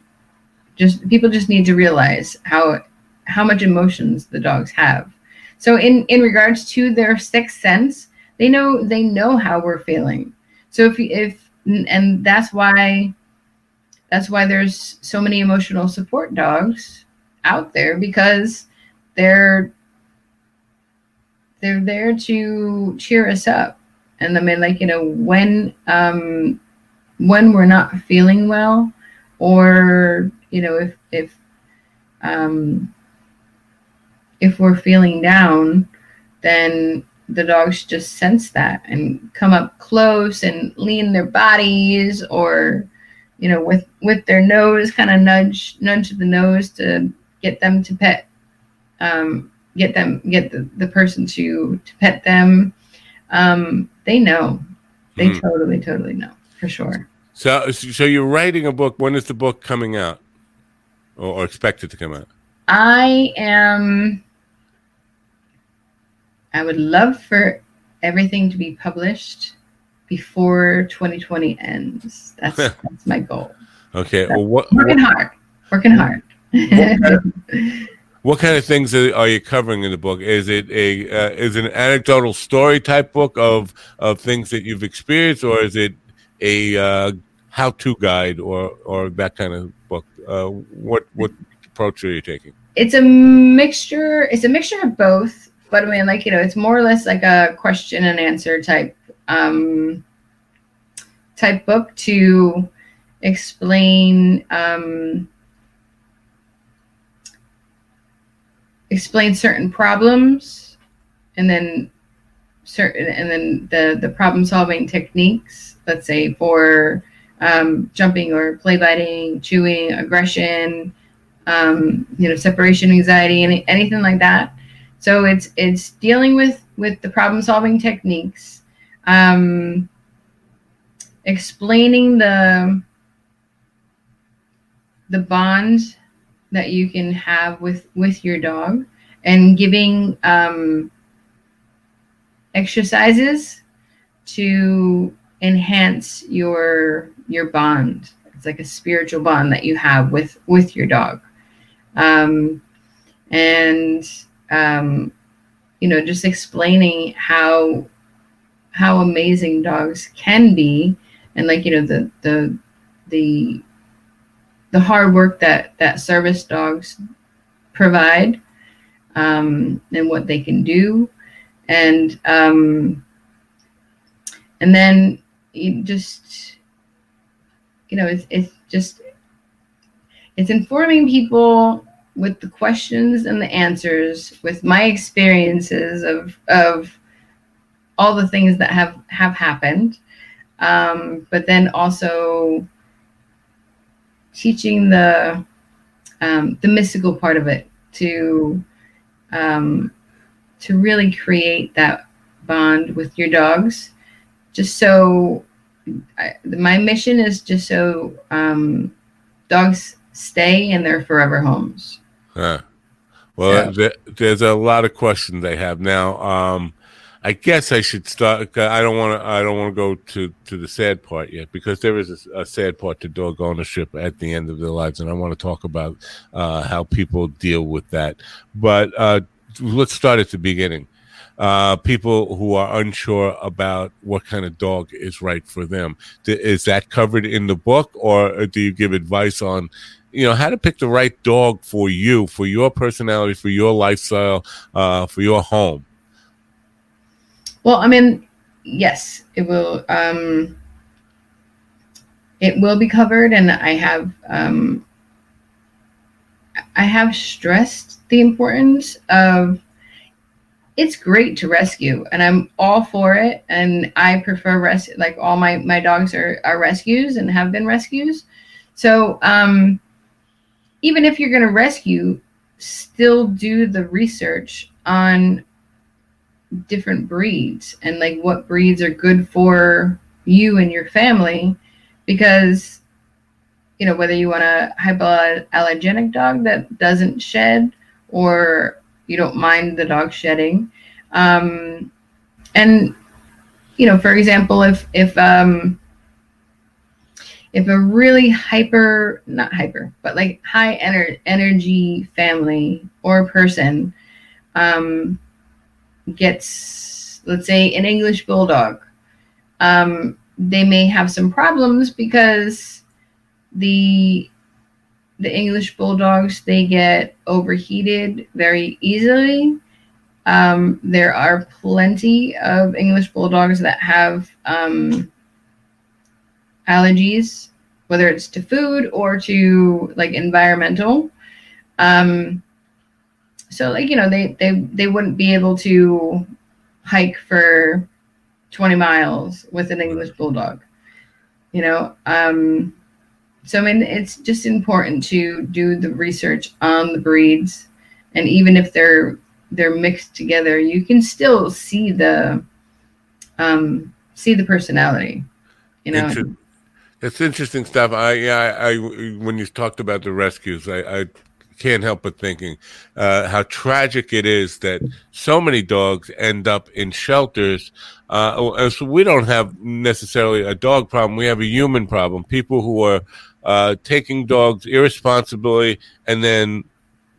just people just need to realize how how much emotions the dogs have. So in in regards to their sixth sense, they know they know how we're feeling. So if if and that's why that's why there's so many emotional support dogs out there because they're they're there to cheer us up and i mean like you know when um when we're not feeling well or you know if if um if we're feeling down then the dogs just sense that and come up close and lean their bodies or you know with with their nose kind of nudge nudge the nose to get them to pet um, get them get the, the person to to pet them um, they know they Mhm. totally totally know for sure So, so you're writing a book. When is the book coming out, or, or expected to come out? i am i would love for everything to be published before 2020 ends that's that's my goal Okay. Well, what, working what hard working hard what kind of things are, are you covering in the book? Is it a uh, is it an anecdotal story type book of of things that you've experienced, or is it a uh, how to guide or or that kind of book? Uh, what what approach are you taking? it's a mixture it's a mixture of both but i mean like you know it's more or less like a question and answer type um type book to explain um explain certain problems and then certain and then the the problem solving techniques let's say for um, jumping or play biting chewing aggression um, you know separation anxiety any, anything like that. So it's it's dealing with with the problem solving techniques um, explaining the the bond that you can have with with your dog and giving um, exercises to enhance your your bond. It's like a spiritual bond that you have with with your dog. Um, and um, you know just explaining how how amazing dogs can be and like you know the the the the hard work that that service dogs provide um, and what they can do. And um, and then just you know it's, it's just it's informing people with the questions and the answers with my experiences of of all the things that have have happened. Um, but then also teaching the um, the mystical part of it to um, to really create that bond with your dogs. Just so I, my mission is just so um, dogs stay in their forever homes Huh. Well, Yeah. there, there's a lot of questions I have now. Um, I guess I should start. I don't want to. I don't want to go to to the sad part yet because there is a, a sad part to dog ownership at the end of their lives, and I want to talk about uh, how people deal with that. But uh, let's start at the beginning. Uh, people who are unsure about what kind of dog is right for them. Is that covered in the book, or do you give advice on you know how to pick the right dog for you for your personality for your lifestyle uh for your home Well, I mean, yes, it will. Um, it will be covered, and I have um, I have stressed the importance of. It's great to rescue, and I'm all for it. And I prefer rescue. Like all my my dogs are are rescues and have been rescues. So um, even if you're going to rescue, still do the research on different breeds and like what breeds are good for you and your family because you know whether you want a hypoallergenic dog that doesn't shed or you don't mind the dog shedding. Um, and you know for example if if um, if a really hyper, not hyper, but like high ener- energy family or person um, gets, let's say, an English bulldog, um, they may have some problems because the the English bulldogs they get overheated very easily. Um, there are plenty of English bulldogs that have um, allergies, whether it's to food or to like environmental. Um, so like you know they they they wouldn't be able to hike for 20 miles with an English bulldog. You know, um, so I mean it's just important to do the research on the breeds, and even if they're they're mixed together, you can still see the um, see the personality. You know, Inter- It's interesting stuff. I yeah, I, I when you talked about the rescues, I, I can't help but thinking uh, how tragic it is that so many dogs end up in shelters. Uh, so we don't have necessarily a dog problem; we have a human problem. People who are uh, taking dogs irresponsibly and then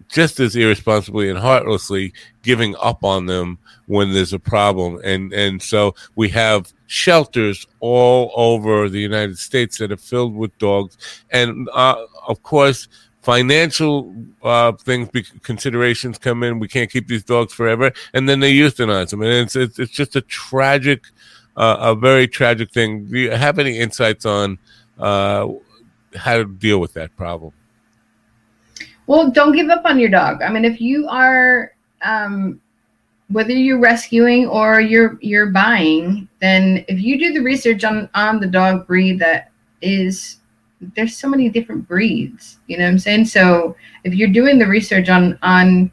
just as irresponsibly and heartlessly giving up on them when there's a problem. And and so we have shelters all over the United States that are filled with dogs, and uh, of course. Financial uh, things, considerations come in. We can't keep these dogs forever, and then they euthanize them, and it's it's, it's just a tragic, uh, a very tragic thing. Do you have any insights on uh, how to deal with that problem? Well, don't give up on your dog. I mean, if you are um, whether you're rescuing or you're you're buying, then if you do the research on on the dog breed that is there's so many different breeds, you know what I'm saying? So if you're doing the research on on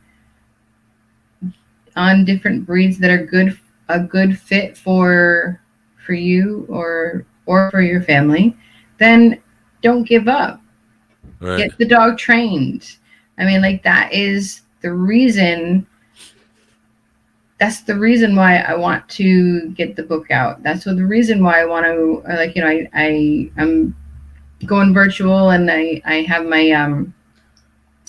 on different breeds that are good a good fit for for you or or for your family, then don't give up. Right. Get the dog trained. I mean, like that is the reason. That's the reason why I want to get the book out. That's what the reason why I want to, like, you know, I, I, I'm going virtual and I, I have my, um,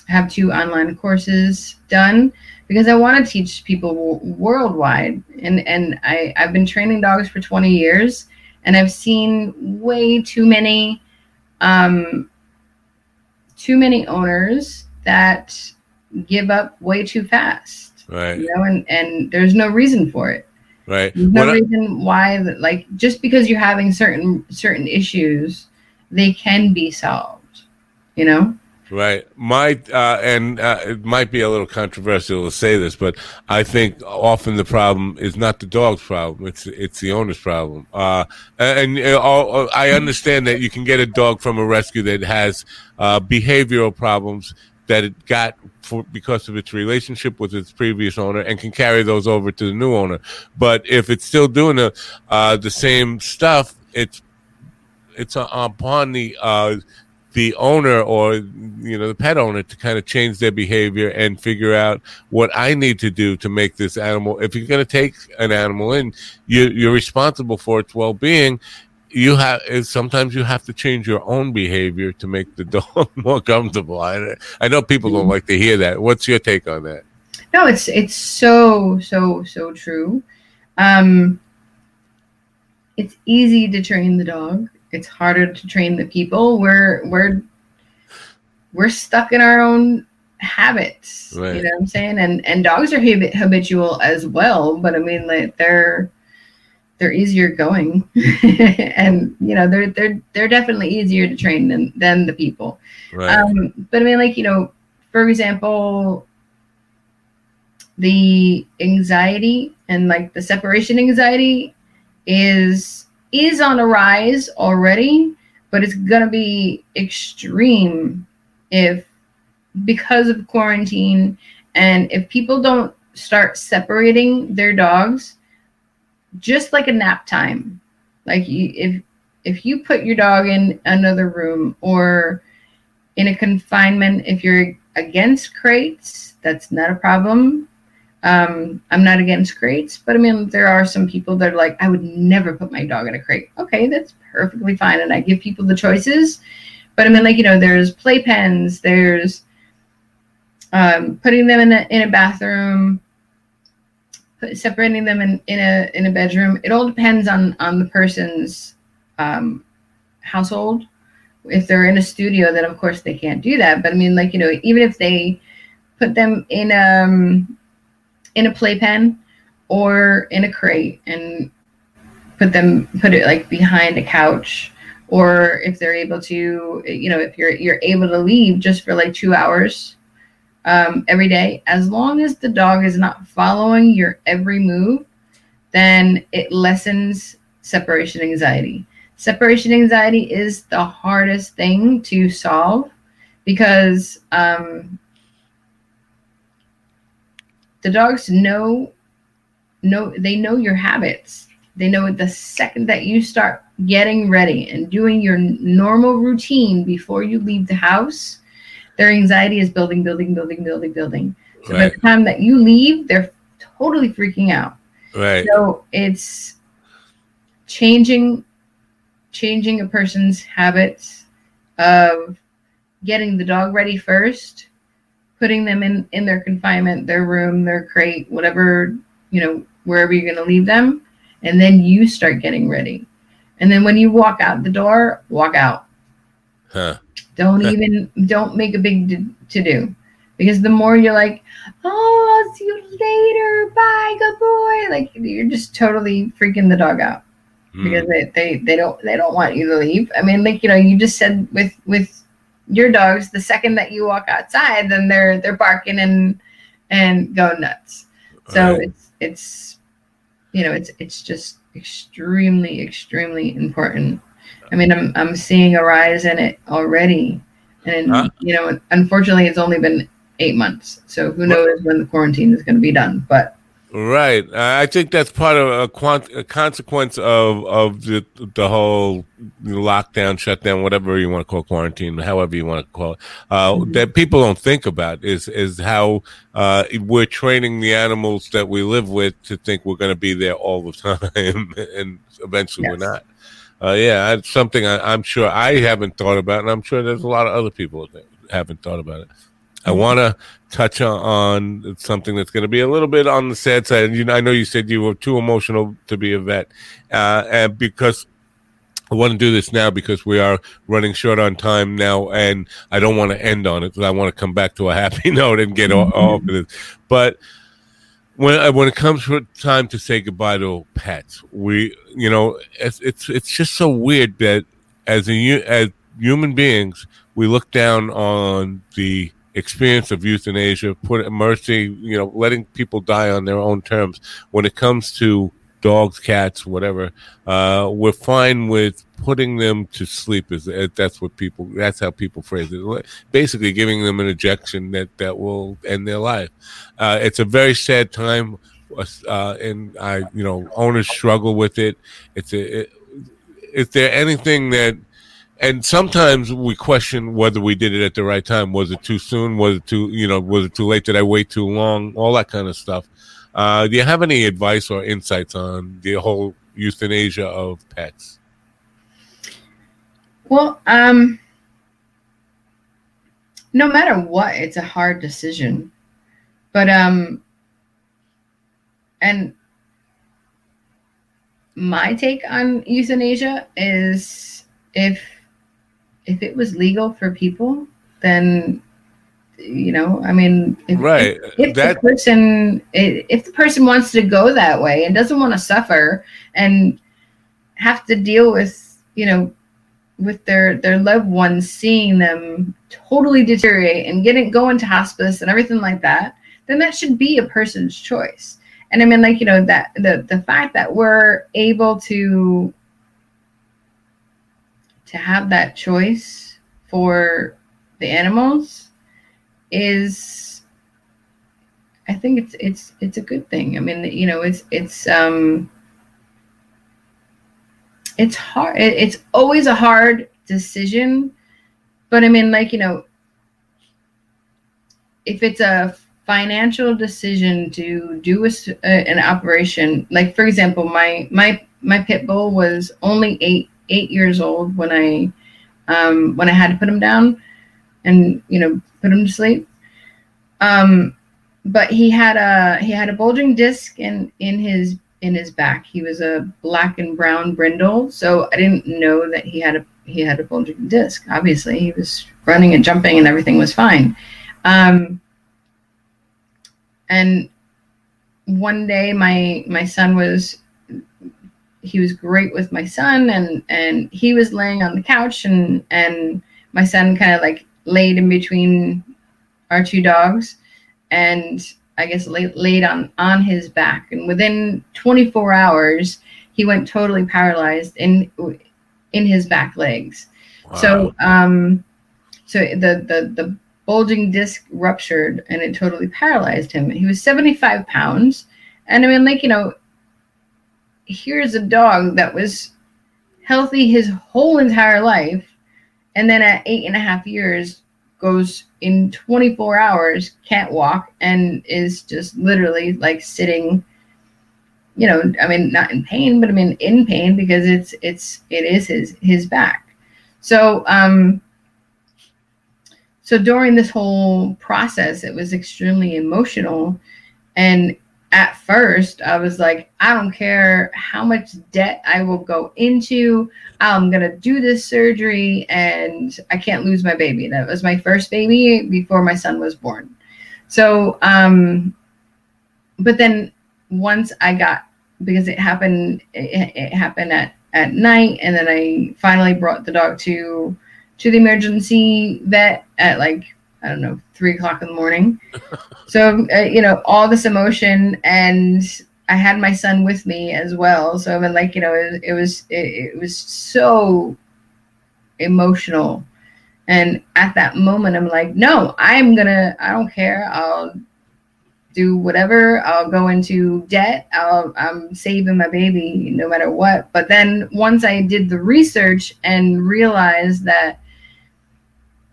have two online courses done because I want to teach people worldwide. And, and I, I've been training dogs for 20 years and I've seen way too many, um, too many owners that give up way too fast. Right. You know, and, and there's no reason for it. Right. There's no reason why that like just because you're having certain certain issues, they can be solved. You know? Right. My uh, and uh, it might be a little controversial to say this, but I think often the problem is not the dog's problem; it's it's the owner's problem. Uh, and uh, I understand that you can get a dog from a rescue that has uh, behavioral problems that it got for because of its relationship with its previous owner and can carry those over to the new owner. But if it's still doing the uh, the same stuff, it's it's upon the uh, the owner or you know the pet owner to kind of change their behavior and figure out what I need to do to make this animal. If you're going to take an animal in, you, you're responsible for its well being, you have sometimes you have to change your own behavior to make the dog more comfortable. I I know people don't like to hear that. What's your take on that? No, it's it's so so so true. Um, it's easy to train the dog. It's harder to train the people. We're we're we're stuck in our own habits. Right. You know what I'm saying? And and dogs are habitual as well. But I mean, like they're they're easier going and you know they're they're they're definitely easier to train than than the people right. um but i mean like you know for example the anxiety and like the separation anxiety is is on a rise already but it's gonna be extreme if because of quarantine and if people don't start separating their dogs just like a nap time. Like you, if if you put your dog in another room or in a confinement, if you're against crates, that's not a problem. Um, I'm not against crates, but I mean, there are some people that are like, I would never put my dog in a crate. Okay, that's perfectly fine. And I give people the choices. But I mean, like, you know, there's playpens, there's um, putting them in a, in a bathroom, put, separating them in, in a in a bedroom. It all depends on on the person's um, household. If they're in a studio, then of course they can't do that. But I mean, like you know, even if they put them in um in a playpen or in a crate and put them put it like behind a couch. Or if they're able to you know if you're you're able to leave just for like two hours um, every day as long as the dog is not following your every move then it lessens separation anxiety. Separation anxiety is the hardest thing to solve because um, the dogs know know they know your habits. They know the second that you start getting ready and doing your normal routine before you leave the house their anxiety is building building building building building. So right. by the time that you leave they're totally freaking out. Right. So it's changing changing a person's habits of getting the dog ready first putting them in in their confinement, their room, their crate, whatever you know, wherever you're going to leave them, and then you start getting ready. And then when you walk out the door, walk out. Huh. Don't even don't make a big to do, because the more you're like, oh, I'll see you later, bye, good boy, like you're just totally freaking the dog out mm. because they, they they don't they don't want you to leave. I mean, like you know, you just said with with your dogs the second that you walk outside then they're they're barking and and go nuts. So right. it's it's you know it's it's just extremely extremely important. I mean i'm i'm seeing a rise in it already. And huh? you know unfortunately it's only been eight months. So who knows when the quarantine is going to be done but Right. I think that's part of a, quant- a, consequence of of the the whole lockdown, shutdown, whatever you want to call quarantine, however you want to call it. Uh, mm-hmm. That people don't think about is is how uh, we're training the animals that we live with to think we're going to be there all the time, and eventually yes. we're not. Uh, yeah, that's something I, am sure I haven't thought about, and I'm sure there's a lot of other people that haven't thought about it. I mm-hmm. want to touch on something that's going to be a little bit on the sad side. And you I know you said you were too emotional to be a vet, uh, and because I want to do this now because we are running short on time now, and I don't want to end on it because I want to come back to a happy note and get off, of this. But when uh, when it comes to time to say goodbye to pets, we you know it's it's it's just so weird that as a as human beings we look down on the experience of euthanasia, put mercy, you know, letting people die on their own terms. When it comes to dogs, cats, whatever, uh, we're fine with putting them to sleep. Is that's what people? That's how people phrase it. Basically, giving them an injection that that will end their life. Uh, it's a very sad time, uh, and I, you know, owners struggle with it. It's a. It, is there anything that and sometimes we question whether we did it at the right time. Was it too soon? Was it too, you know, was it too late? Did I wait too long? All that kind of stuff. Uh, do you have any advice or insights on the whole euthanasia of pets? Well, um, no matter what, it's a hard decision. But, um, and my take on euthanasia is if if it was legal for people, then you know, I mean, if, right. If, if that... the person if the person wants to go that way and doesn't want to suffer and have to deal with you know with their their loved ones seeing them totally deteriorate and getting go into hospice and everything like that then that should be a person's choice and i mean like you know that the the fact that we're able to to have that choice for the animals is I think it's it's it's a good thing. I mean, you know, it's it's um it's hard it's always a hard decision, but I mean like, you know, if it's a financial decision to do a, an operation, like for example, my my my pit bull was only eight eight years old when I um, when I had to put him down and you know put him to sleep. Um, but he had a he had a bulging disc in in his in his back. He was a black and brown brindle, so I didn't know that he had a he had a bulging disc. Obviously, he was running and jumping and everything was fine. Um, and one day my my son was he was great with my son and and he was laying on the couch and and my son kind of like laid in between our two dogs and i guess laid, laid on on his back and within 24 hours he went totally paralyzed in in his back legs wow. so um so the the the bulging disc ruptured and it totally paralyzed him. He was 75 pounds. And I mean, like, you know, here's a dog that was healthy his whole entire life. And then at eight and a half years, goes in 24 hours, can't walk, and is just literally like sitting. You know, I mean, not in pain, but I mean in pain because it's it's it is his his back. So um, so during this whole process, it was extremely emotional. And at first, I was like, I don't care how much debt I will go into. I'm going to do this surgery and I can't lose my baby. That was my first baby before my son was born. So, um, but then once I got, because it happened, it, it happened at, at night. And then I finally brought the dog to to the emergency vet at like I don't know three o'clock in the morning. so uh, you know all this emotion, and I had my son with me as well. So I mean, like you know, it, it was it, it was so emotional. And at that moment, I'm like, no, I'm gonna. I don't care. I'll do whatever. I'll go into debt. I'll, I'm saving my baby no matter what. But then once I did the research and realized that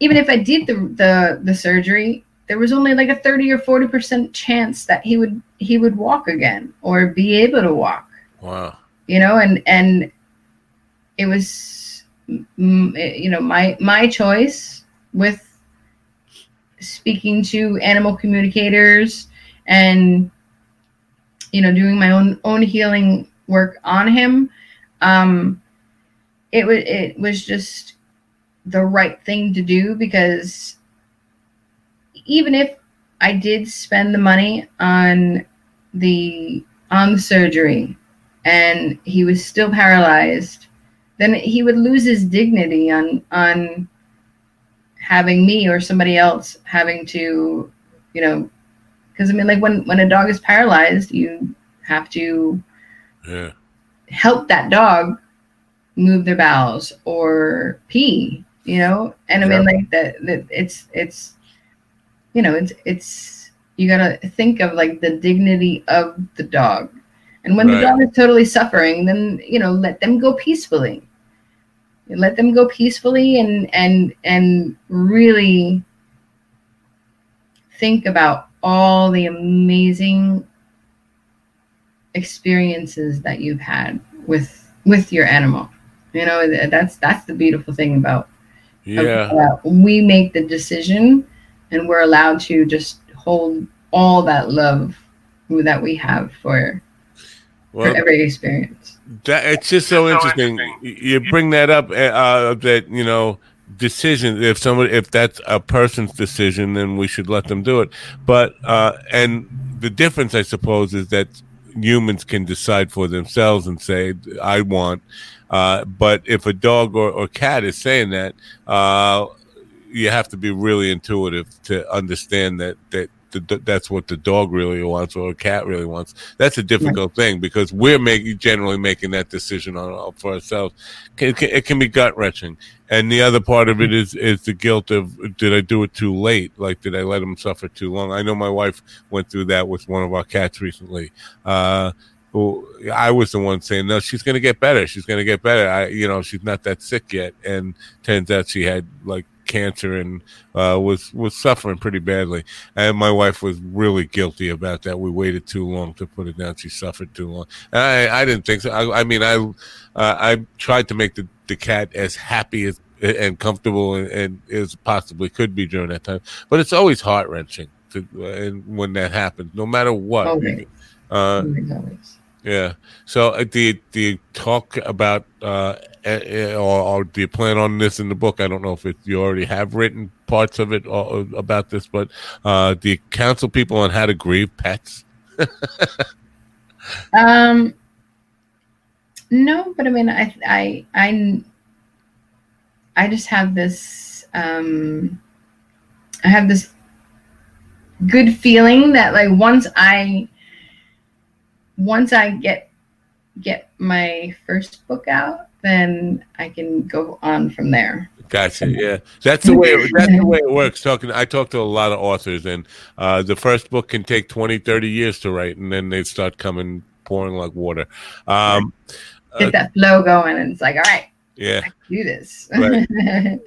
even if I did the the the surgery, there was only like a 30 or 40 percent chance that he would he would walk again or be able to walk. Wow. You know, and and it was you know my my choice with speaking to animal communicators and you know doing my own own healing work on him um it was it was just the right thing to do because even if I did spend the money on the on the surgery and he was still paralyzed, then he would lose his dignity on on having me or somebody else having to, you know, because I mean, like when when a dog is paralyzed, you have to yeah. help that dog move their bowels or pee you know? And i mean like that that it's it's you know it's it's you gotta think of like the dignity of the dog. And when right. the dog is totally suffering then you know let them go peacefully. Let them go peacefully and and and really think about all the amazing experiences that you've had with with your animal. You know that's that's the beautiful thing about yeah. we make the decision and we're allowed to just hold all that love that we have for, well, for every experience. That it's just so interesting. You bring that up uh, uh, that you know decision. If somebody, if that's a person's decision, then we should let them do it. But uh, and the difference, I suppose, is that humans can decide for themselves and say, "I want." Uh, but if a dog or, or cat is saying that, uh, you have to be really intuitive to understand that that the, that's what the dog really wants or a cat really wants. That's a difficult yeah. thing because we're making generally making that decision on for ourselves. It can, it can be gut wrenching, and the other part of it is is the guilt of did I do it too late? Like did I let him suffer too long? I know my wife went through that with one of our cats recently. Uh, who I was the one saying, no, she's going to get better. She's going to get better. I, you know, she's not that sick yet. And turns out she had like cancer and uh, was was suffering pretty badly. And my wife was really guilty about that. We waited too long to put it down. She suffered too long. I I didn't think so. I, I mean I uh, I tried to make the the cat as happy as and comfortable and, and as possibly could be during that time. But it's always heart wrenching to and when that happens, no matter what. Always. Uh, Always, always. Yeah. So uh, do you, do you talk about uh, eh, eh, or, or do you plan on this in the book? I don't know if it, you already have written parts of it or, or about this, but uh, do you counsel people on how to grieve pets? Um, no, but I mean, I, I, I, I just have this, um, I have this good feeling that like once I, once I get, get my first book out, then I can go on from there. Gotcha. Yeah, that's the way. It, that's the way it works. Talking, I talk to a lot of authors, and uh, the first book can take 20, 30 years to write, and then they start coming pouring like water. Um, Get that flow going, and it's like, all right, yeah. Do this. Right.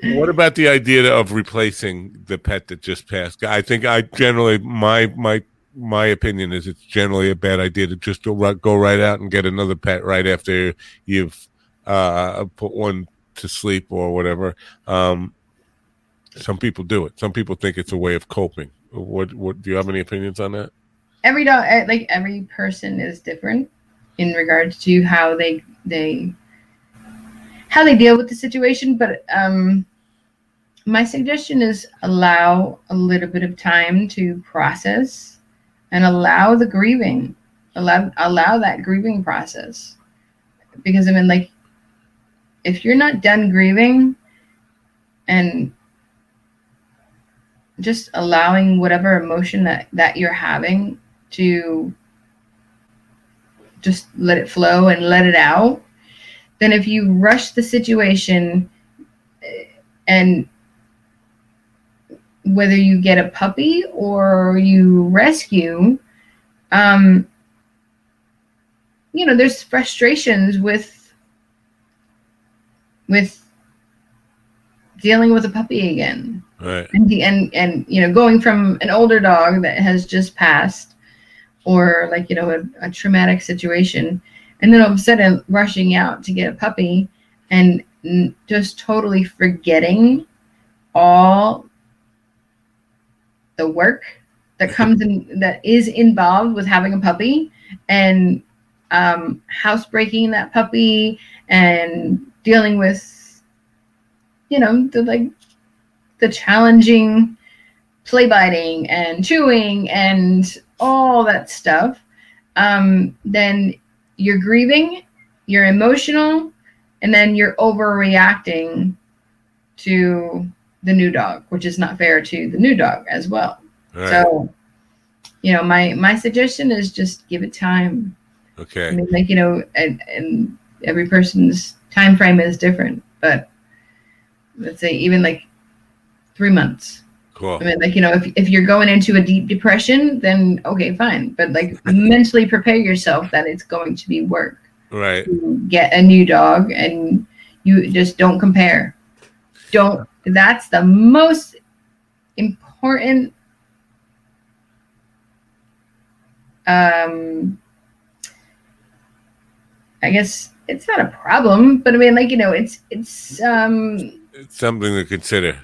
What about the idea of replacing the pet that just passed? I think I generally my my my opinion is it's generally a bad idea to just go right, out and get another pet right after you've uh, put one to sleep or whatever. Um, some people do it. Some people think it's a way of coping. What what do you have any opinions on that? every dog eh, like every person is different in regards to how they they how they deal with the situation but um my suggestion is allow a little bit of time to process and allow the grieving allow allow that grieving process. Because i mean like if you're not done grieving and just allowing whatever emotion that that you're having to just let it flow and let it out then if you rush the situation eh, and whether you get a puppy or you rescue um you know there's frustrations with with dealing with a puppy again Right. and the and and you know going from an older dog that has just passed or like you know a, a traumatic situation and then all of a sudden rushing out to get a puppy and just totally forgetting all the work that comes in that is involved with having a puppy and um, housebreaking that puppy and dealing with you know the like the challenging play biting and chewing and all that stuff, um, then you're grieving, you're emotional, and then you're overreacting to the new dog, which is not fair to the new dog as well. Right. So, you know, my my suggestion is just give it time. Okay. I mean, like you know, and, and every person's time frame is different, but let's say even like three months. Cool. I mean, like you know, if if you're going into a deep depression, then okay, fine. But like mentally prepare yourself that it's going to be work. Right. Get a new dog, and you just don't compare. Don't. That's the most important. Um, I guess it's not a problem, but I mean, like you know, it's it's um It's something to consider.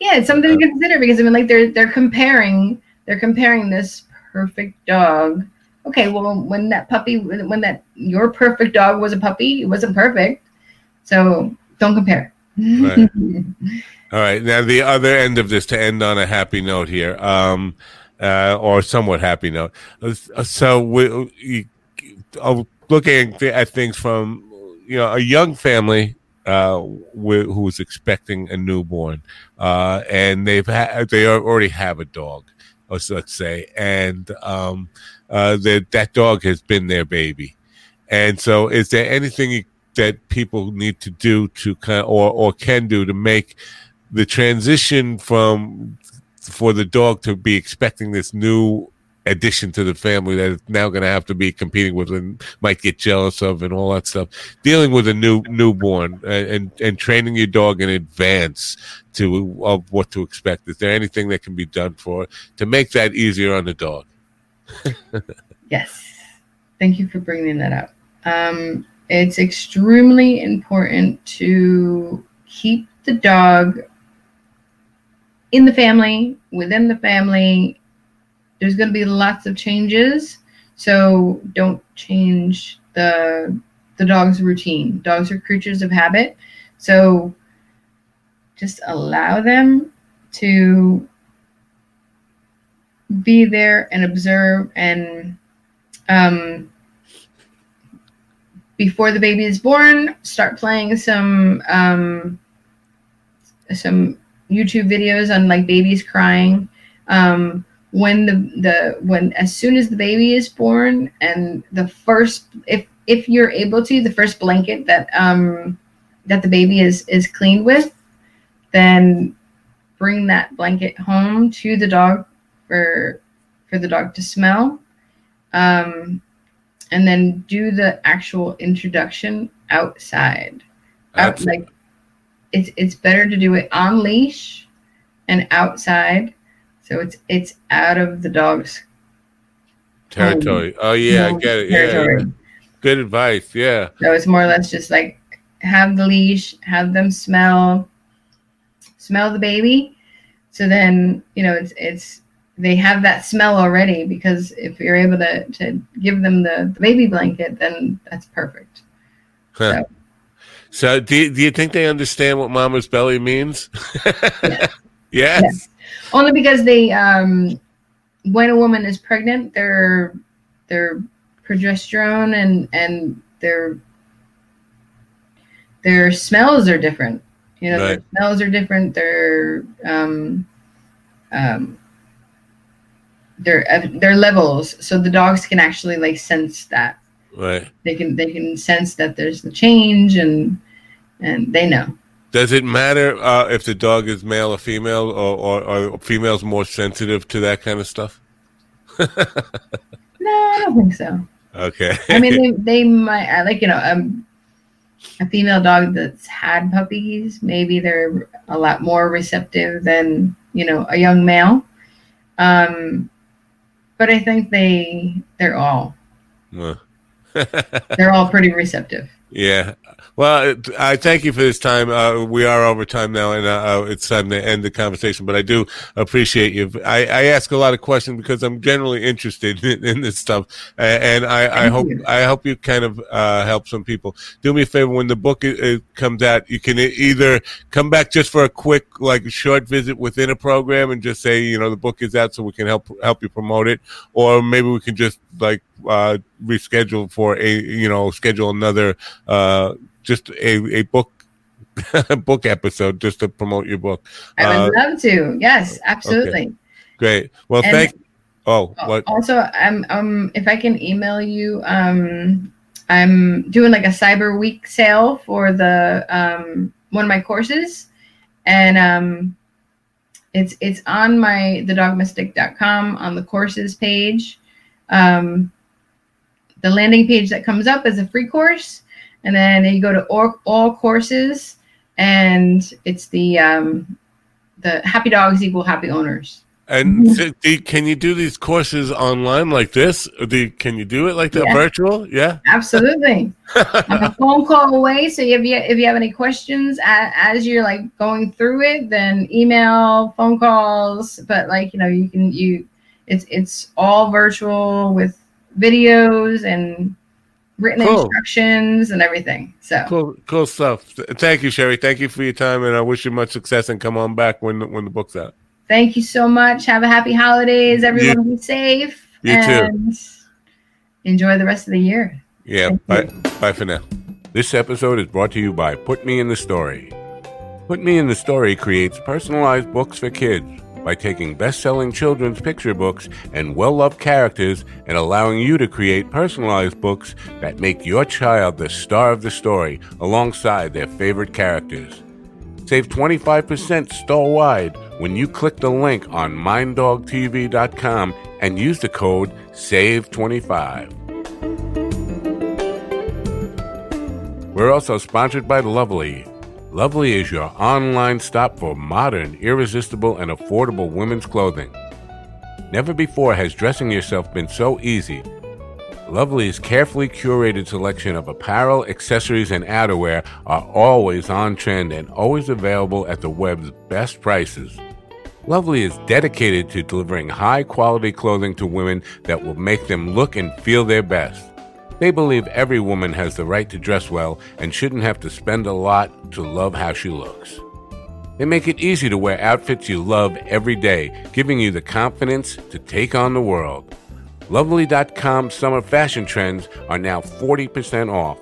yeah, it's something to consider because I mean, like they're they're comparing they're comparing this perfect dog. Okay, well, when that puppy, when when that your perfect dog was a puppy, it wasn't perfect. So don't compare. Right. All right. Now, the other end of this to end on a happy note here, um, uh, or somewhat happy note. Uh, So, we, you, uh, looking at things from, you know, a young family uh, wi- who's expecting a newborn, uh, and they've had they already have a dog, let's say, and um, uh, that that dog has been their baby. And so, is there anything that people need to do to kind or or can do to make the transition from for the dog to be expecting this new addition to the family that it's now going to have to be competing with and might get jealous of and all that stuff. Dealing with a new newborn and and, training your dog in advance to of what to expect. Is there anything that can be done for to make that easier on the dog? Yes. Thank you for bringing that up. Um, it's extremely important to keep the dog in the family, within the family. There's going to be lots of changes, so don't change the the dog's routine. Dogs are creatures of habit, so just allow them to be there and observe and um, before the baby is born, start playing some um, some YouTube videos on like babies crying. Um, when the the when as soon as the baby is born and the first if if you're able to the first blanket that um that the baby is is cleaned with, then bring that blanket home to the dog for for the dog to smell um, and then do the actual introduction outside. Out, like it's it's better to do it on leash and outside, so it's it's out of the dog's Territory. Oh yeah, I get it. Territory. yeah. Good advice. Yeah. So it's more or less just like have the leash, have them smell smell the baby. So then, you know, it's it's they have that smell already because if you're able to to give them the, the baby blanket, then that's perfect. Huh. So do you, do you think they understand what mama's belly means? yes. Yes. Only because they um when a woman is pregnant, their their progesterone and and their their smells are different. You know, Right. their smells are different. Their um um their their levels, so the dogs can actually like sense that. Right. They can they can sense that there's the change and and they know. Does it matter uh, if the dog is male or female, or, or are females more sensitive to that kind of stuff? No, I don't think so. Okay. I mean, they, they might like you know um, a female dog that's had puppies. Maybe they're a lot more receptive than you know a young male. Um, but I think they they're all Well. they're all pretty receptive. Yeah. Well, I thank you for this time. Uh, we are over time now, and uh, uh, it's time to end the conversation. But I do appreciate you. I, I ask a lot of questions because I'm generally interested in, in this stuff, and I, I hope you. I hope you kind of uh, help some people. Do me a favor when the book i- i- comes out, you can either come back just for a quick, like, short visit within a program, and just say, you know, the book is out, so we can help help you promote it, or maybe we can just like uh, reschedule for a, you know, schedule another. Uh, just a, a book book episode just to promote your book. I would Uh, love to. Yes, absolutely. Great. Well, And- thank. Oh, what? Also, I'm um if I can email you, um I'm doing like a Cyber Week sale for the um one of my courses, and um it's it's on my thedogmystic.com on the courses page. Um, the landing page that comes up is a free course, and then you go to all, all courses, and it's the um the happy dogs equal happy owners. And can you do these courses online like this? Do can you do it like that Yeah. virtual? Yeah. Absolutely. I'm a phone call away. So if you if you have any questions as, as you're like going through it, then email, phone calls. But like you know, you can you it's it's all virtual with videos and written Cool. instructions and everything. So Cool, cool stuff. Thank you, Sherry. Thank you for your time, and I wish you much success. And come on back when the- when the book's out. thank you so much. Have a happy holidays. Everyone be safe. You too. Enjoy the rest of the year. Yeah. Thank Bye. Bye for now. This episode is brought to you by Put Me in the Story. Put Me in the Story creates personalized books for kids by taking best selling children's picture books and well loved characters and allowing you to create personalized books that make your child the star of the story alongside their favorite characters. Save 25% store wide when you click the link on minddogtv.com and use the code SAVE25. We're also sponsored by Lovely. Lovely is your online stop for modern, irresistible, and affordable women's clothing. Never before has dressing yourself been so easy. Lovely's carefully curated selection of apparel, accessories, and outerwear are always on trend and always available at the web's best prices. Lovely is dedicated to delivering high quality clothing to women that will make them look and feel their best. They believe every woman has the right to dress well and shouldn't have to spend a lot to love how she looks. They make it easy to wear outfits you love every day, giving you the confidence to take on the world. Lovely.com summer fashion trends are now 40% off,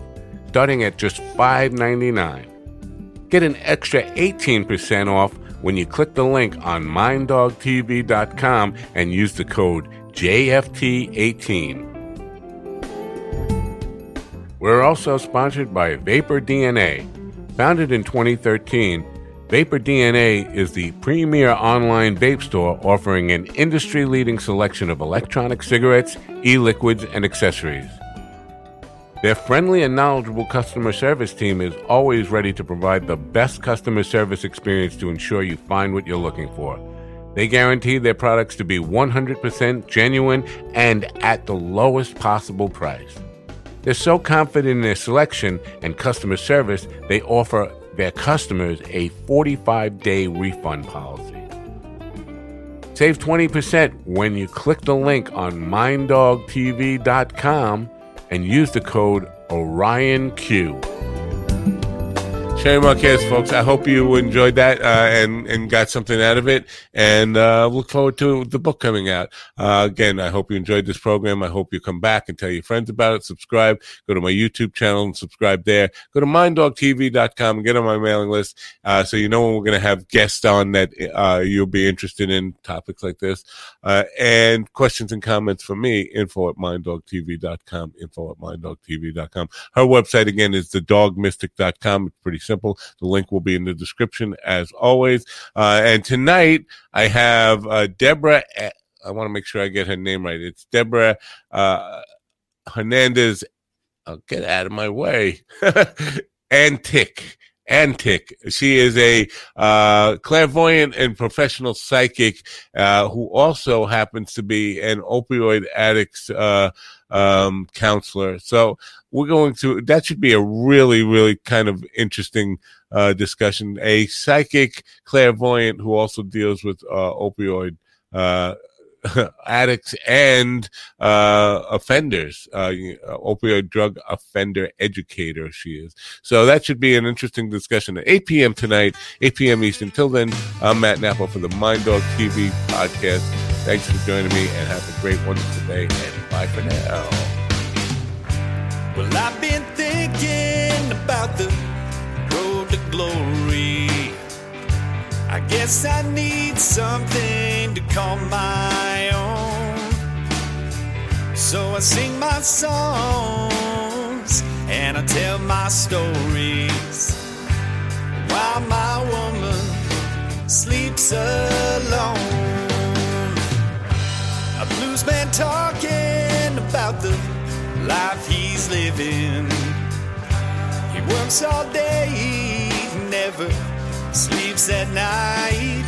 starting at just $5.99. Get an extra 18% off when you click the link on minddogtv.com and use the code JFT18. We're also sponsored by Vapor DNA. Founded in 2013, Vapor DNA is the premier online vape store offering an industry leading selection of electronic cigarettes, e liquids, and accessories. Their friendly and knowledgeable customer service team is always ready to provide the best customer service experience to ensure you find what you're looking for. They guarantee their products to be 100% genuine and at the lowest possible price. They're so confident in their selection and customer service, they offer their customers a 45 day refund policy. Save 20% when you click the link on minddogtv.com and use the code OrionQ. Sherry Marquez, folks. I hope you enjoyed that uh, and and got something out of it, and uh, look forward to the book coming out. Uh, again, I hope you enjoyed this program. I hope you come back and tell your friends about it. Subscribe. Go to my YouTube channel and subscribe there. Go to minddogtv.com and get on my mailing list uh, so you know when we're going to have guests on that uh, you'll be interested in topics like this. Uh, and questions and comments for me, info at minddogtv.com, info at minddogtv.com. Her website again is thedogmystic.com. It's pretty simple. The link will be in the description as always. Uh, and tonight I have uh, Deborah. I want to make sure I get her name right. It's Deborah uh, Hernandez. I'll get out of my way. Antic. Antic. She is a uh, clairvoyant and professional psychic uh, who also happens to be an opioid addicts uh, um, counselor. So we're going to that should be a really, really kind of interesting uh, discussion. A psychic clairvoyant who also deals with uh, opioid uh, addicts and uh, offenders, uh, opioid drug offender educator. She is. So that should be an interesting discussion at 8 p.m. tonight, 8 p.m. Eastern. Till then, I'm Matt Nappo for the Mind Dog TV podcast. Thanks for joining me and have a great, wonderful day. For now. Well, I've been thinking about the road to glory. I guess I need something to call my own. So I sing my songs and I tell my stories while my woman sleeps alone. A blues man talking about the life he's living. He works all day, never sleeps at night,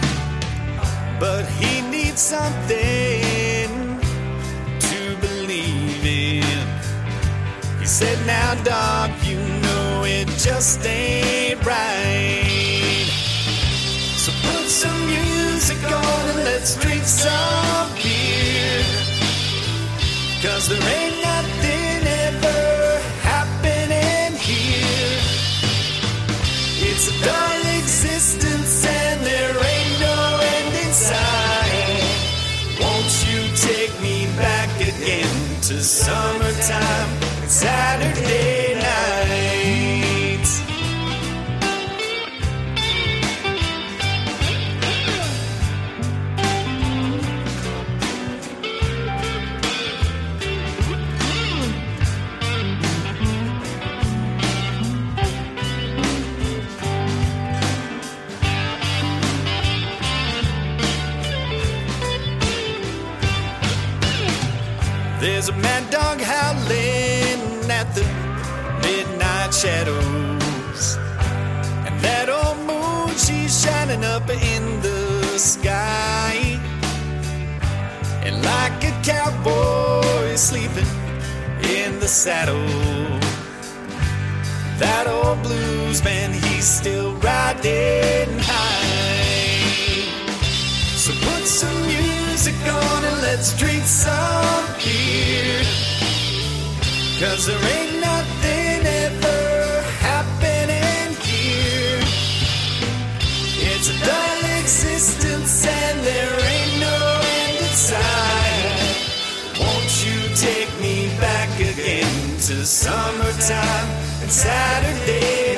but he needs something to believe in. He said, Now, Doc, you know it just ain't right. So put some music on and let's drink some Cause shadows. And that old moon, she's shining up in the sky. And like a cowboy sleeping in the saddle. That old blues man, he's still riding high. So put some music on and let's drink some beer. Cause there ain't summertime and Saturday